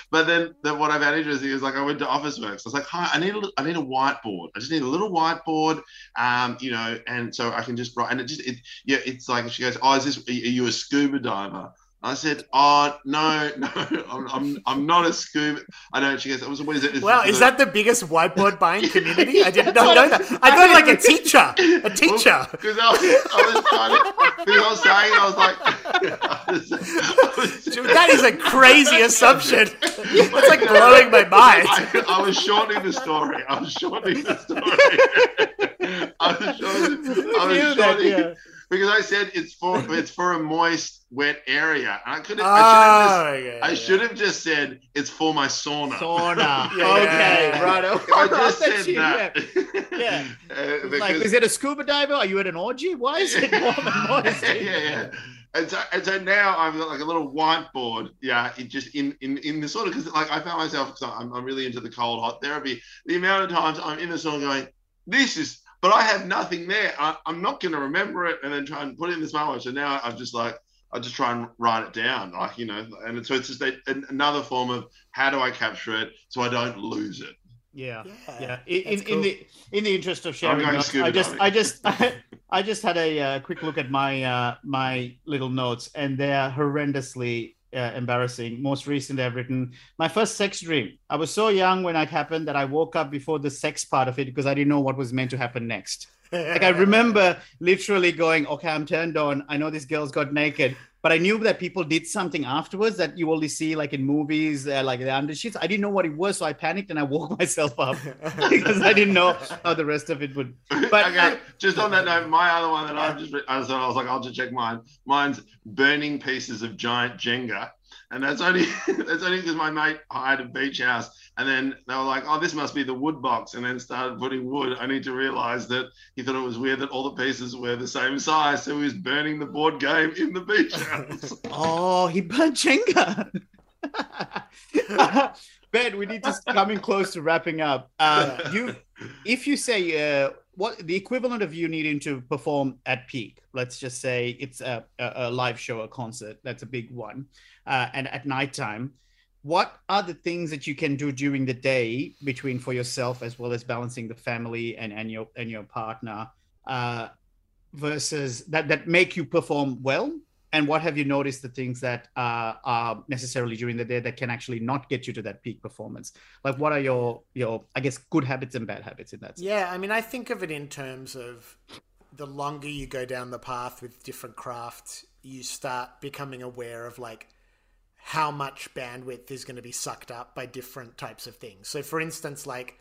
but then, then what I found interesting is like I went to Officeworks. I was like, hi, I need a, I need a whiteboard. I just need a little whiteboard, um, you know, and so I can just write. And it just, it, yeah, it's like she goes, oh, is this? Are you a scuba diver? I said, oh no, no, I'm, I'm, I'm not a scuba. I know. She goes, "I what is it? well for is that the biggest whiteboard buying community i didn't know, know that i thought like a teacher a teacher Because I, was- I was trying to, I was saying, I was like, I was, I was- Dude, that is a crazy assumption it's like blowing my mind I, I was shortening the story. I was shortening the story. I was shortening, I was knew shortening yeah. Because I said it's for it's for a moist, wet area. And I could have I oh, should have yeah, just, I should have just said it's for my sauna. Sauna. Yeah. okay, right. If I just That's said you, that. Yeah. Uh, because- Like, is it a scuba diver? Are you at an orgy? Why is it warm and moist? yeah, yeah. And so, and so now I've got like a little whiteboard, yeah, it just in in in the sort of because like I found myself because I'm, I'm really into the cold hot therapy. The amount of times I'm in the sauna going, this is, but I have nothing there. I, I'm not going to remember it, and then try and put it in the smartwatch. So now I'm just like I just try and write it down, like you know, and so it's just a, an- another form of how do I capture it so I don't lose it. Yeah, Yeah, yeah. In, in, cool. in the in the interest of sharing, notes, I just. I just I just had a uh, quick look at my uh, my little notes, and they're horrendously uh, embarrassing. Most recently, I've written my first sex dream. I was so young when it happened that I woke up before the sex part of it because I didn't know what was meant to happen next. Like I remember literally going, "Okay, I'm turned on. I know this girl's got naked." But I knew that people did something afterwards that you only see like in movies, uh, like the undersheets. I didn't know what it was, so I panicked and I woke myself up because I didn't know how the rest of it would. But okay, I- just on that note, my other one that I've just I was, I was like, I'll just check mine. Mine's burning pieces of giant Jenga, and that's only that's only because my mate hired a beach house, and then they were like, oh, this must be the wood box, and then started putting wood. I need to realize that he thought it was weird that all the pieces were the same size, so he was burning the board game in the beach house. Oh, he burnt Jenga. ben, we need to coming close to wrapping up. Um, you, if you say uh, what the equivalent of you needing to perform at peak, let's just say it's a, a, live show, a concert. That's a big one, uh, and at nighttime. What are the things that you can do during the day between for yourself as well as balancing the family and, and your and your partner uh, versus that that make you perform well and what have you noticed the things that uh, are necessarily during the day that can actually not get you to that peak performance like what are your your i guess good habits and bad habits in that sense? Yeah, I mean, I think of it in terms of the longer you go down the path with different crafts, you start becoming aware of like how much bandwidth is going to be sucked up by different types of things. So, for instance, like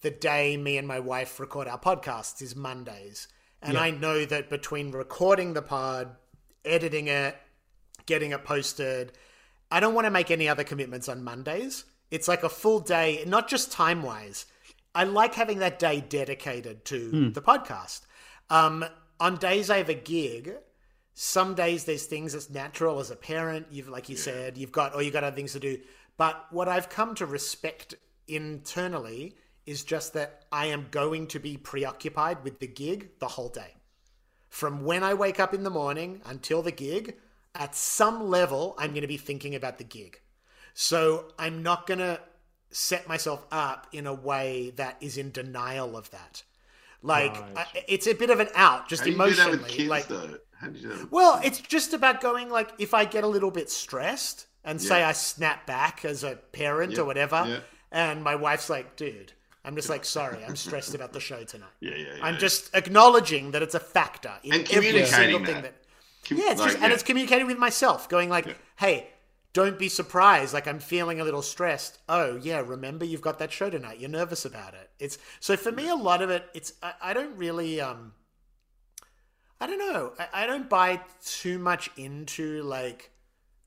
the day me and my wife record our podcasts is Mondays. And I know that between recording the pod, editing it, getting it posted, I don't want to make any other commitments on Mondays. It's like a full day, not just time wise. I like having that day dedicated to the podcast. Um, on days I have a gig, some days there's things that's natural as a parent. You've, like you said, you've got, or you've got other things to do. But what I've come to respect internally is just that I am going to be preoccupied with the gig the whole day. From when I wake up in the morning until the gig, at some level, I'm going to be thinking about the gig. So I'm not going to set myself up in a way that is in denial of that. Like, Right. I, it's a bit of an out, just How do you do that emotionally. kids, like. How do you do that? well, it's just about going like if I get a little bit stressed and say I snap back as a parent Yeah, or whatever, yeah. and my wife's like, dude, I'm just like, sorry, I'm stressed about the show tonight. Yeah, yeah, yeah. I'm just acknowledging that it's a factor in And every communicating single that. thing that. Com- Yeah, it's like, just and it's communicating with myself, going like, hey, don't be surprised. Like I'm feeling a little stressed. Oh yeah, remember you've got that show tonight. You're nervous about it. It's so for me a lot of it. It's I, I don't really um. I don't know. I, I don't buy too much into like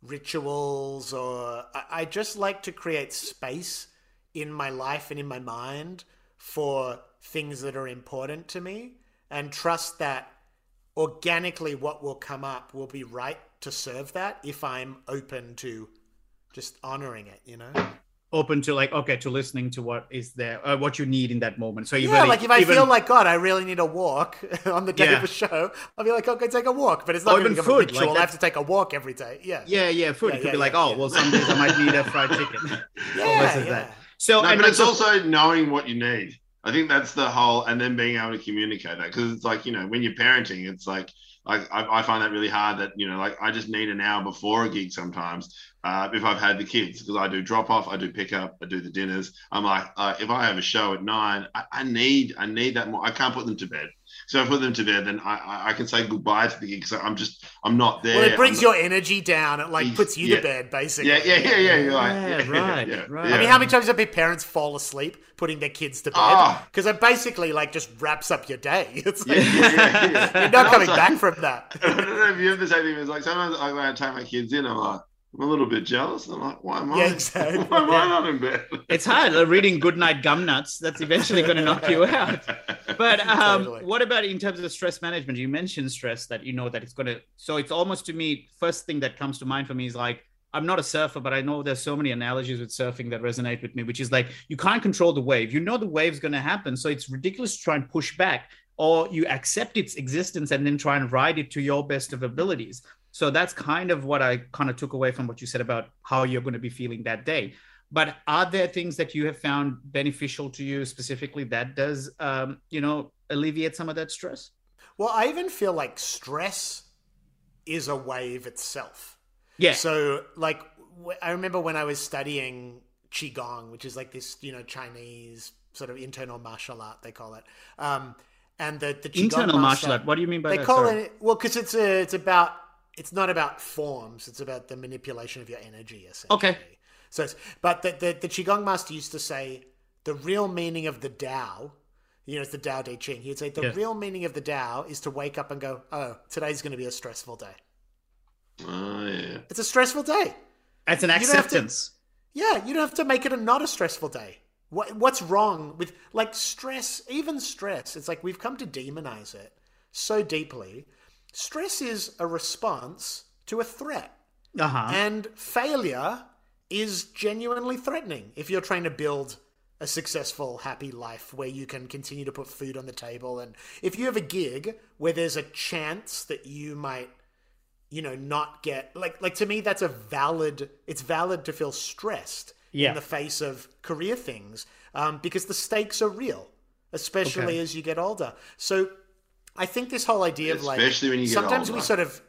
rituals or I, I just like to create space in my life and in my mind for things that are important to me and trust that organically what will come up will be right to serve that if I'm open to just honoring it, you know? open to like okay to listening to what is there uh, what you need in that moment so you Yeah, really, like if I even, feel like God, I really need a walk on the day Yeah. of a show, I'll be like, okay, take a walk. But it's not Or going to even food, like I have to take a walk every day. Yeah, yeah yeah food Yeah, it could yeah, be like oh well some days i might need a fried chicken yeah, yeah. that. So No, and but it's so- also knowing what you need. I think that's the whole, and then being able to communicate that because it's like you know when you're parenting, it's like like I, I find that really hard. That you know like I just need an hour before a gig sometimes uh, if I've had the kids because I do drop off, I do pick up, I do the dinners. I'm like uh, if I have a show at nine, I, I need I need that more. I can't put them to bed. So if I put them to bed, then I, I, I can say goodbye to the gig because I'm just I'm not there. Well, it brings I'm your energy down. It like puts you yeah. to bed, basically. yeah yeah yeah yeah. You're like, Yeah, right, right. I mean, how many times have parents fall asleep putting their kids to bed? Ah. Because it basically like just wraps up your day. It's like, Yeah, yeah, yeah, yeah. you're not coming also- back from that. I don't know if you have the same thing. It's like sometimes I, when I take my kids in, I'm like, I'm a little bit jealous. I'm like, why am I? Yeah, exactly. Why am I not in bed? it's hard reading goodnight gum nuts that's eventually going to knock you out but um, Totally. what about in terms of stress management you mentioned stress that you know that it's going to so it's almost to me first thing that comes to mind for me is like i'm not a surfer but i know there's so many analogies with surfing that resonate with me which is like you can't control the wave you know the wave's going to happen so it's ridiculous to try and push back or you accept its existence and then try and ride it to your best of abilities so that's kind of what i kind of took away from what you said about how you're going to be feeling that day But are there things that you have found beneficial to you specifically that does, um, you know, alleviate some of that stress? Well, I even feel like stress is a wave itself. Yeah. So, like, I remember when I was studying qigong, which is like this, you know, Chinese sort of internal martial art they call it. Um, and the the qigong Internal master- martial art. What do you mean by that? they that? call Sorry. it well because it's a, it's about it's not about forms. It's about the manipulation of your energy. Essentially. Okay. So, it's, but the, the the qigong master used to say the real meaning of the Tao. You know, it's the Tao Te Ching. He'd say the Yeah. real meaning of the Tao is to wake up and go, "Oh, today's going to be a stressful day. Oh yeah. It's a stressful day." It's an You to- acceptance. Yeah, you don't have to make it a not a stressful day. What what's wrong with like stress? Even stress, it's like we've come to demonize it so deeply. Stress is a response to a threat, Uh huh. and failure is genuinely threatening. If you're trying to build a successful, happy life where you can continue to put food on the table, and if you have a gig where there's a chance that you might you know not get like like to me that's a valid it's valid to feel stressed Yeah. in the face of career things um, because the stakes are real especially Okay. as you get older so i think this whole idea of like Especially when you get sometimes we sort of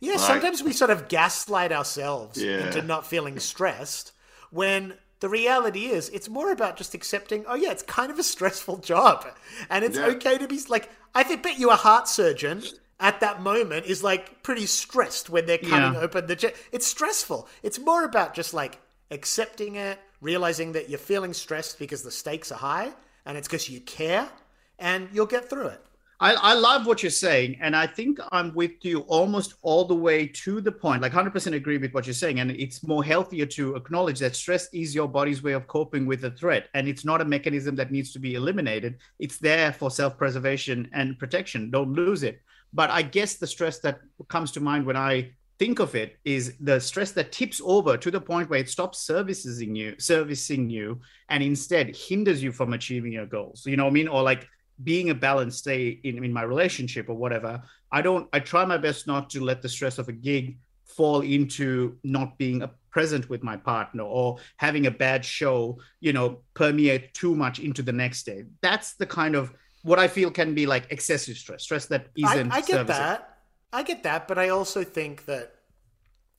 yeah Like- sometimes we sort of gaslight ourselves Yeah. into not feeling stressed when the reality is it's more about just accepting oh yeah it's kind of a stressful job and it's Yeah. okay to be like i think bet you a heart surgeon at that moment is like pretty stressed when they're cutting Yeah. open the jet. It's stressful. It's more about just like accepting it, realizing that you're feeling stressed because the stakes are high and it's because you care and you'll get through it. I, I love what you're saying, and I think I'm with you almost all the way to the point. Like 100% agree with what you're saying, and it's more healthier to acknowledge that stress is your body's way of coping with a threat, and it's not a mechanism that needs to be eliminated. It's there for self-preservation and protection. Don't lose it. But I guess the stress that comes to mind when I think of it is the stress that tips over to the point where it stops servicing you, servicing you, and instead hinders you from achieving your goals. You know what I mean? Or like being a balanced stay in, in my relationship or whatever i don't i try my best not to let the stress of a gig fall into not being a present with my partner or having a bad show you know permeate too much into the next day that's the kind of what i feel can be like excessive stress stress that I, isn't I get servicing. that. I get that, but I also think that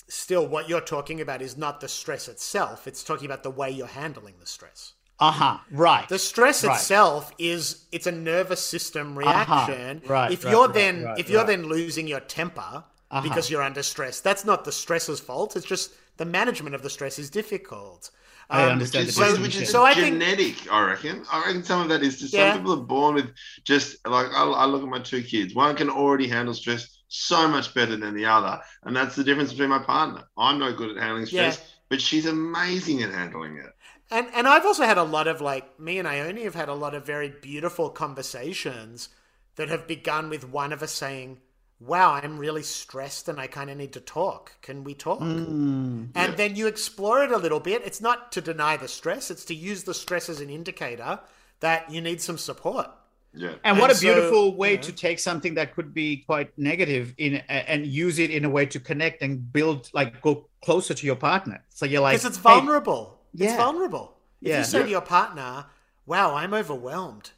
still what you're talking about is not the stress itself. It's talking about the way you're handling the stress. Uh-huh right The stress Right. itself is it's a nervous system reaction. Right, If right, you're right, then right, if you're right. then losing your temper Uh-huh. because you're under stress, that's not the stressor's fault. It's just the management of the stress is difficult. I Um, understand Which the is, so- which is so I think- genetic, I reckon. I reckon some of that is just Yeah. some people are born with just like I, I look at my two kids. One can already handle stress so much better than the other, and that's the difference between my partner. I'm no good at handling stress, but she's amazing at handling it. And and I've also had a lot of like me and Ione have had a lot of very beautiful conversations that have begun with one of us saying, "Wow, I'm really stressed and I kind of need to talk. Can we talk?" Mm. And then you explore it a little bit. It's not to deny the stress; it's to use the stress as an indicator that you need some support. Yeah. And what And a beautiful way you know. to take something that could be quite negative in and use it in a way to connect and build, like go closer to your partner. So you're like, Because it's hey, vulnerable. It's Yeah. vulnerable. If Yeah. you say Yeah. to your partner, "Wow, I'm overwhelmed.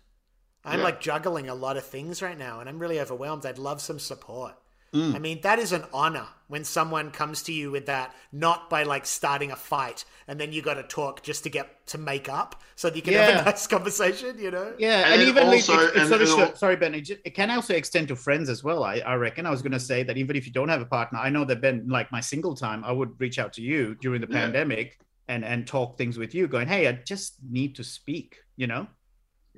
I'm Yeah. like juggling a lot of things right now, and I'm really overwhelmed. I'd love some support." Mm. I mean, that is an honor when someone comes to you with that, not by like starting a fight and then you got to talk just to get to make up so that you can have a nice conversation. You know? Yeah, And and, even also- it, it, and- sorry, and sure- al- sorry, Ben. It, it can also extend to friends as well. I, I reckon. I was going to say that even if you don't have a partner, I know that Ben, like my single time, I would reach out to you during the Yeah. pandemic and and talk things with you, going, "Hey, I just need to speak," you know.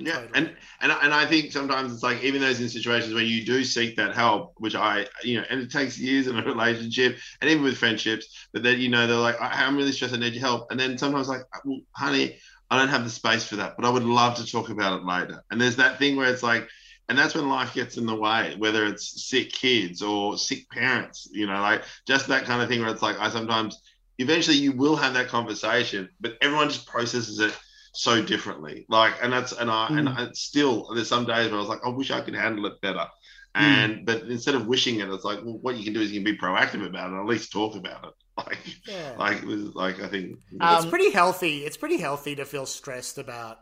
Yeah, Totally. and and and I think sometimes it's like even those in situations where you do seek that help, which I you know, and it takes years in a relationship and even with friendships, but then you know they're like, I, I'm really stressed, I need your help, and then sometimes like, well, honey, I don't have the space for that, but I would love to talk about it later. And there's that thing where it's like, and that's when life gets in the way, whether it's sick kids or sick parents, you know, like just that kind of thing where it's like I sometimes eventually you will have that conversation, but everyone just processes it so differently. Like, and that's and I and I still there's some days where I was like, I wish I could handle it better. And but instead of wishing it, it's like, well, what you can do is you can be proactive about it, at least talk about it. Like, Yeah. like it was like I think. it's Um, pretty healthy. It's pretty healthy to feel stressed about.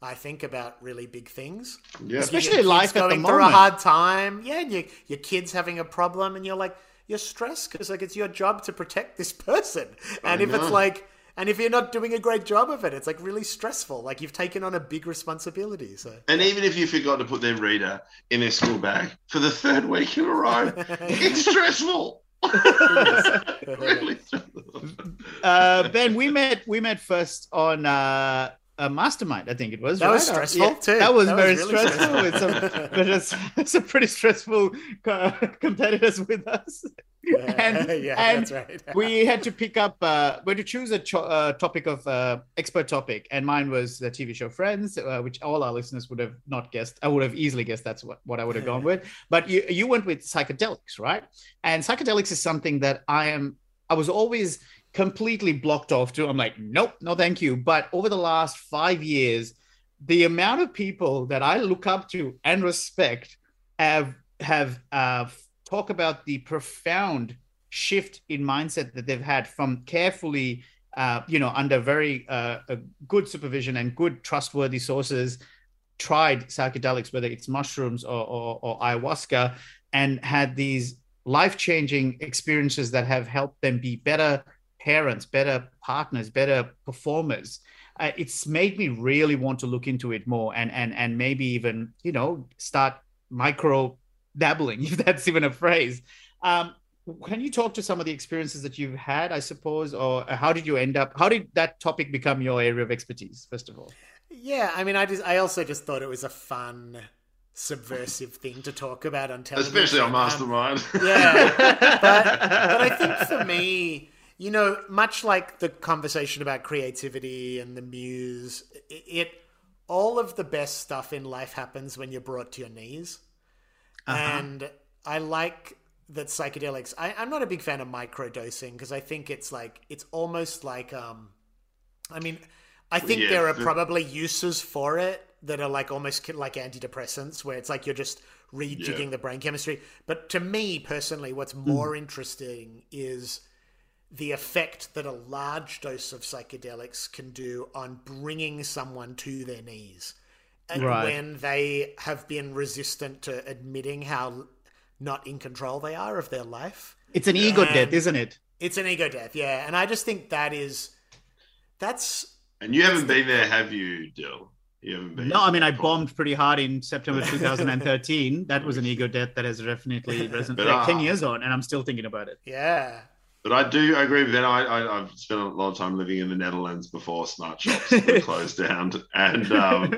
I think about really big things. yeah, Especially Your life kids at the going through a hard time. Yeah, and your your kid's having a problem, and you're like you're stressed because like it's your job to protect this person. And if it's like, and if you're not doing a great job of it, it's like really stressful. Like you've taken on a big responsibility. So And even if you forgot to put their reader in their school bag for the third week in a row, it's stressful. really stressful. uh, Ben, we met we met first on uh, a mastermind. I think it was. That was right? Uh, stressful, too. That was That was very really stressful. stressful. It's a, but it's, it's a pretty stressful co- competitors with us. And- yeah, and that's right. we had to pick up uh we had to choose a cho- uh, topic of uh expert topic and mine was the tv show friends uh, which all our listeners would have not guessed i would have easily guessed that's what, what i would have gone with but you you went with psychedelics right and psychedelics is something that i am i was always completely blocked off to i'm like nope no thank you. But over the last five years the amount of people that i look up to and respect have have uh talk about the profound shift in mindset that they've had from carefully, uh, you know, under very uh, a good supervision and good trustworthy sources, tried psychedelics, whether it's mushrooms or, or, or ayahuasca, and had these life changing experiences that have helped them be better parents, better partners, better performers. Uh, it's made me really want to look into it more and and and maybe even you know start micro dabbling if that's even a phrase um, can you talk to some of the experiences that you've had i suppose or how did you end up how did that topic become your area of expertise first of all Yeah, I mean, I just, I also just thought it was a fun, subversive thing to talk about on television. Especially on Um, Mastermind. Yeah, but, but I think for me, you know, much like the conversation about creativity and the muse, it, it all of the best stuff in life happens when you're brought to your knees. And I like that psychedelics. I, I'm not a big fan of microdosing because I think it's like it's almost like um, I mean, I think Yeah, there are the- probably uses for it that are like almost like antidepressants, where it's like you're just rejigging Yeah. the brain chemistry. But to me personally, what's more interesting is the effect that a large dose of psychedelics can do on bringing someone to their knees. And Right. when they have been resistant to admitting how not in control they are of their life. it's an ego And- death isn't it It's an ego death, yeah. And I just think that is that's And you haven't been there, have you, Dill? You haven't been. no i mean i bombed pretty hard in september 2013 that was an ego death that has definitely resonated But, like 10 uh, years on and i'm still thinking about it yeah. But I do agree with that. I, I, I've spent a lot of time living in the Netherlands before smart shops were closed down, and um,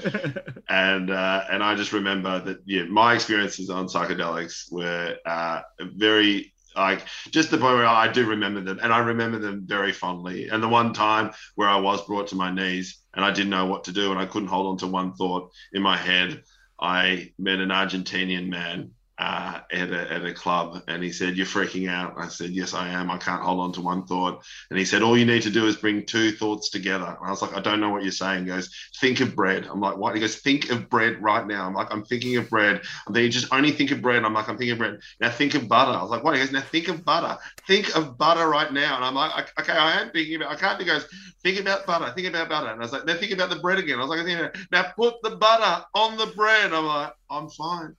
and uh, and I just remember that yeah, my experiences on psychedelics were uh, very like just the point where I do remember them, and I remember them very fondly. And the one time where I was brought to my knees and I didn't know what to do, and I couldn't hold on to one thought in my head, I met an Argentinian man uh, at, a, at a club and he said, You're freaking out. I said, Yes, I am. I can't hold on to one thought. And he said, All you need to do is bring two thoughts together. And I was like, I don't know what you're saying. He goes, Think of bread. I'm like, What? He goes, Think of bread right now. I'm like, I'm thinking of bread. And then you just only think of bread. I'm like, I'm thinking of bread. Now think of butter. I was like, What? He goes, Now think of butter. Think of butter right now. And I'm like, Okay, I am thinking about I can't. He goes, Think about butter. Think about butter. And I was like, Now think about the bread again. I was like, Now put the butter on the bread. I'm like, I'm fine.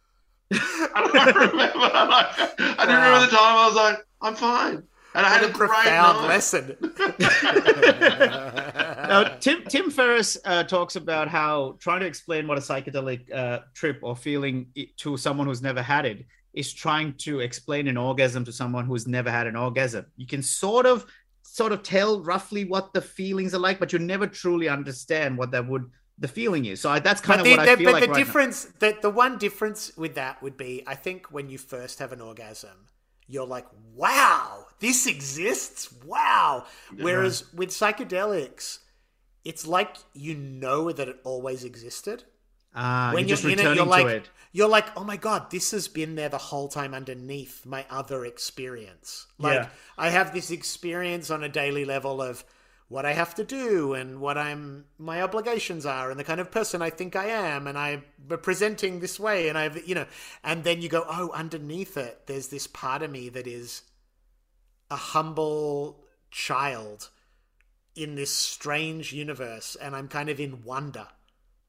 And I remember, like, I do remember the time I was like, I'm fine. And I had What a a great profound night. lesson. now, Tim Tim Ferriss uh, talks about how trying to explain what a psychedelic uh, trip or feeling to someone who's never had it is trying to explain an orgasm to someone who's never had an orgasm. You can sort of sort of tell roughly what the feelings are like, but you never truly understand what that would the feeling is. So I, that's kind but of the, what the- I feel but like the right now. difference, the, the one difference with that would be, I think when you first have an orgasm, you're like, wow, this exists. Wow. Whereas with psychedelics, it's like you know that it always existed. Ah, when you're you're in it, you're like, it. you're like, oh my god, this has been there the whole time underneath my other experience. Like, Yeah. I have this experience on a daily level of what I have to do and what I'm my obligations are and the kind of person I think I am and I'm presenting this way and I've you know and then you go oh underneath it there's this part of me that is a humble child in this strange universe, and I'm kind of in wonder.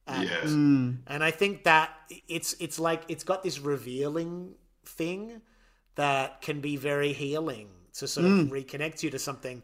at it. Mm. And I think that it's it's like it's got this revealing thing that can be very healing to sort of reconnect you to something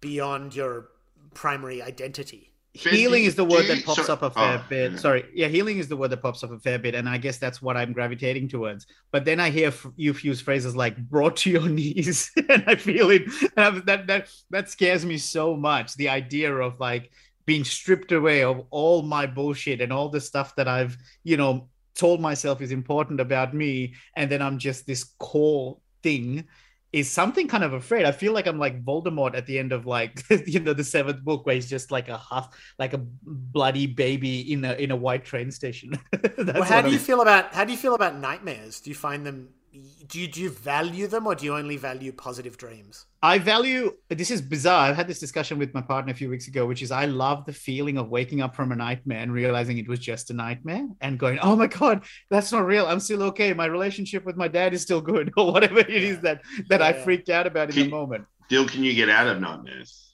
beyond your primary identity. healing is the word you- that pops sorry- up a fair oh, bit. yeah. Sorry, yeah, healing is the word that pops up a fair bit, and I guess that's what I'm gravitating towards. But then I hear f- you use phrases like "brought to your knees," and I feel it. And I'm- that that that scares me so much. The idea of like being stripped away of all my bullshit and all the stuff that I've you know told myself is important about me, and then I'm just this core thing is something kind of afraid. I feel like I'm like Voldemort at the end of like you know the seventh book where he's just like a half like a bloody baby in a in a white train station. Well, how do you I'm- feel about how do you feel about nightmares? Do you find them? Do you do you value them, or do you only value positive dreams? I value this is bizarre. I've had this discussion with my partner a few weeks ago, which is I love the feeling of waking up from a nightmare and realizing it was just a nightmare and going, Oh my god, that's not real. I'm still okay. My relationship with my dad is still good, or whatever it is that that I Yeah. freaked out about in Can- the moment. Dill, can you get out of nightmares?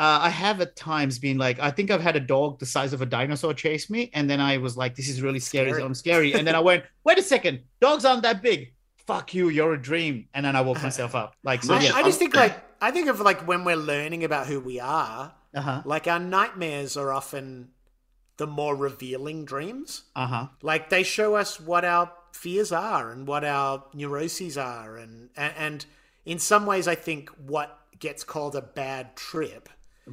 Uh, I have at times been like, I think I've had a dog the size of a dinosaur chase me, and then I was like, "This is really scary. Scary. I'm scary." And then I went, "Wait a second, dogs aren't that big. Fuck you, you're a dream." And then I woke myself up. Like, so Nice. yeah, I just think like I think of like when we're learning about who we are, uh huh, like our nightmares are often the more revealing dreams. uh huh, Like they show us what our fears are and what our neuroses are, and and, and in some ways, I think what gets called a bad trip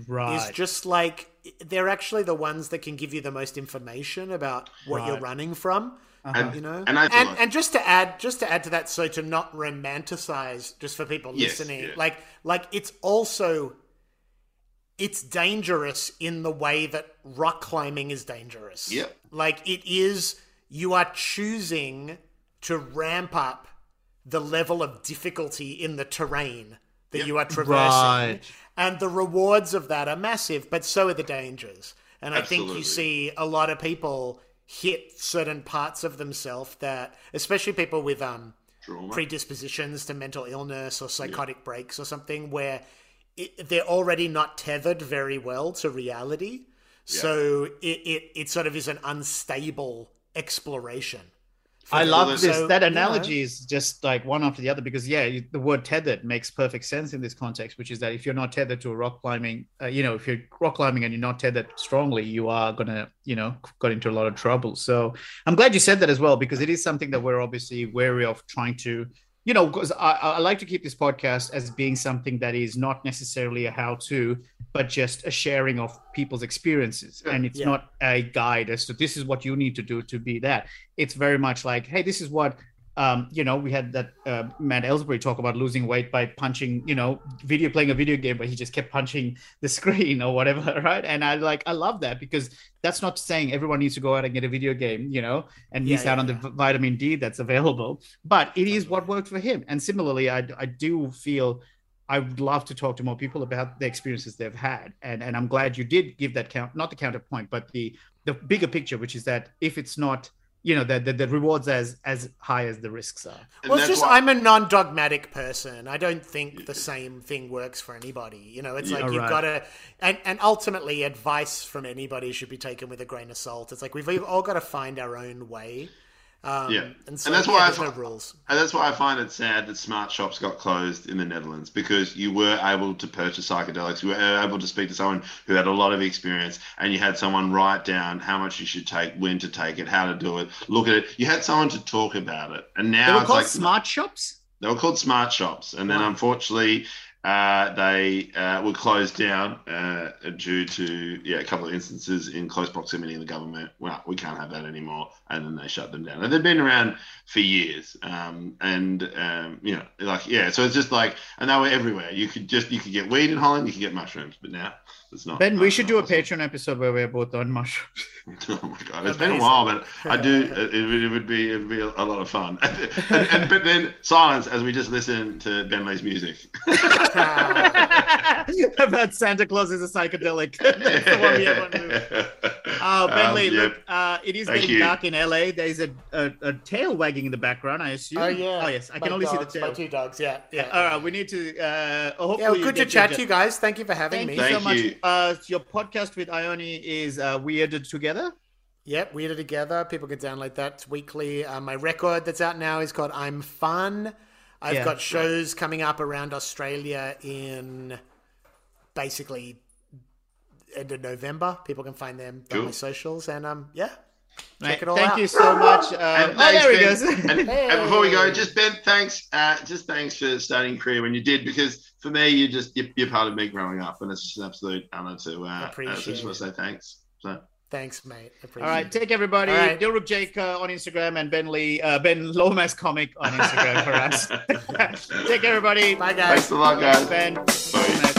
right. is just like they're actually the ones that can give you the most information about what you're running from. uh-huh. You know, And I and, like- and just to add, just to add to that, so to not romanticize, just for people Yes, listening, yeah. like like it's also it's dangerous in the way that rock climbing is dangerous. Yep. Like it is, you are choosing to ramp up the level of difficulty in the terrain that you are traversing. Right. And the rewards of that are massive, but so are the dangers. And I think you see a lot of people hit certain parts of themselves that, especially people with um, Trauma. predispositions to mental illness or psychotic breaks or something, where it, they're already not tethered very well to reality. So it, it, it sort of is an unstable exploration. I love So- this. that you analogy is just like one after the other because yeah, you- the word tethered makes perfect sense in this context, which is that if you're not tethered to a rock climbing, uh, you know, if you're rock climbing and you're not tethered strongly, you are gonna, you know, got into a lot of trouble. So I'm glad you said that as well because it is something that we're obviously wary of trying to, you know, because I, I like to keep this podcast as being something that is not necessarily a how-to, but just a sharing of people's experiences, and it's Yeah. not a guide as to this is what you need to do to be that. It's very much like, hey, this is what um, you know. We had that uh, Matt Ellsbury talk about losing weight by punching, you know, video playing a video game, but he just kept punching the screen or whatever, right? And I like, I love that because that's not saying everyone needs to go out and get a video game, you know, and Yeah, miss out yeah, on the yeah. v- vitamin D that's available. But it is what worked for him. And similarly, I, I do feel I would love to talk to more people about the experiences they've had. And and I'm glad you did give that count, not the counterpoint, but the the bigger picture, which is that if it's not, you know, the the, the rewards as as high as the risks are. And Well, it's just why- I'm a non-dogmatic person. I don't think the same thing works for anybody. You know, it's Yeah. like you've Right. got to, and and ultimately, advice from anybody should be taken with a grain of salt. It's like we've all got to find our own way. Um, Yeah. and so And that's yeah, why I there's no rules. And that's why I find it sad that smart shops got closed in the Netherlands because you were able to purchase psychedelics. You were able to speak to someone who had a lot of experience and you had someone write down how much you should take, when to take it, how to do it, look at it. You had someone to talk about it. And now They were it's called like smart shops. they were called smart shops. And then Wow. unfortunately, uh, they uh, were closed down uh, due to yeah a couple of instances in close proximity in the government. Well, we can't have that anymore, and then they shut them down. And they've been around for years, um, and um, you know, like yeah. So it's just like, and they were everywhere. You could just you could get weed in Holland, you could get mushrooms, but now it's not. Ben, we should do a. Patreon episode where we're both on mushrooms. Oh my god, it's been a while, but I do. It, it, it would be it would be a, a lot of fun. and, and, but then silence as we just listen to Ben Lee's music. about Santa Claus is a psychedelic. That's the one we have on loop. Oh, Ben Lee, Um, yeah. look, uh, it is Thank getting you. dark in LA. There's a, a, a tail wagging in the background, I assume. Oh yeah. Oh, yes. I My can only dogs, see the My tail. two dogs. Yeah. Yeah. All right. We need to. Uh, hopefully Yeah. Well, good to chat to you guys. Thank you for having Thank me. you so Thank much. you. Uh, your podcast with Ione is uh, Weirder Together. Yep, Weirder Together. People can download that It's weekly. Uh, my record that's out now is called I'm Fun. I've Yeah. got shows coming up around Australia in basically end of November. People can find them on my socials. And um, yeah, Right. check it all Thank out. you so much. Uh, And oh, thanks, there he goes. And, and before we go, just Ben, thanks, uh, just thanks for starting your career when you did, because for me, you just you're, you're part of me growing up, and it's just an absolute honor to. Uh, uh, so Appreciate just want to say thanks. So Thanks, mate. Appreciate All right, it. take everybody. All right. Dilruk Jake uh, on Instagram and Ben Lee, uh, Ben Lomas Comic on Instagram for us. take everybody. Bye, guys. thanks a lot, guys. Ben. Bye.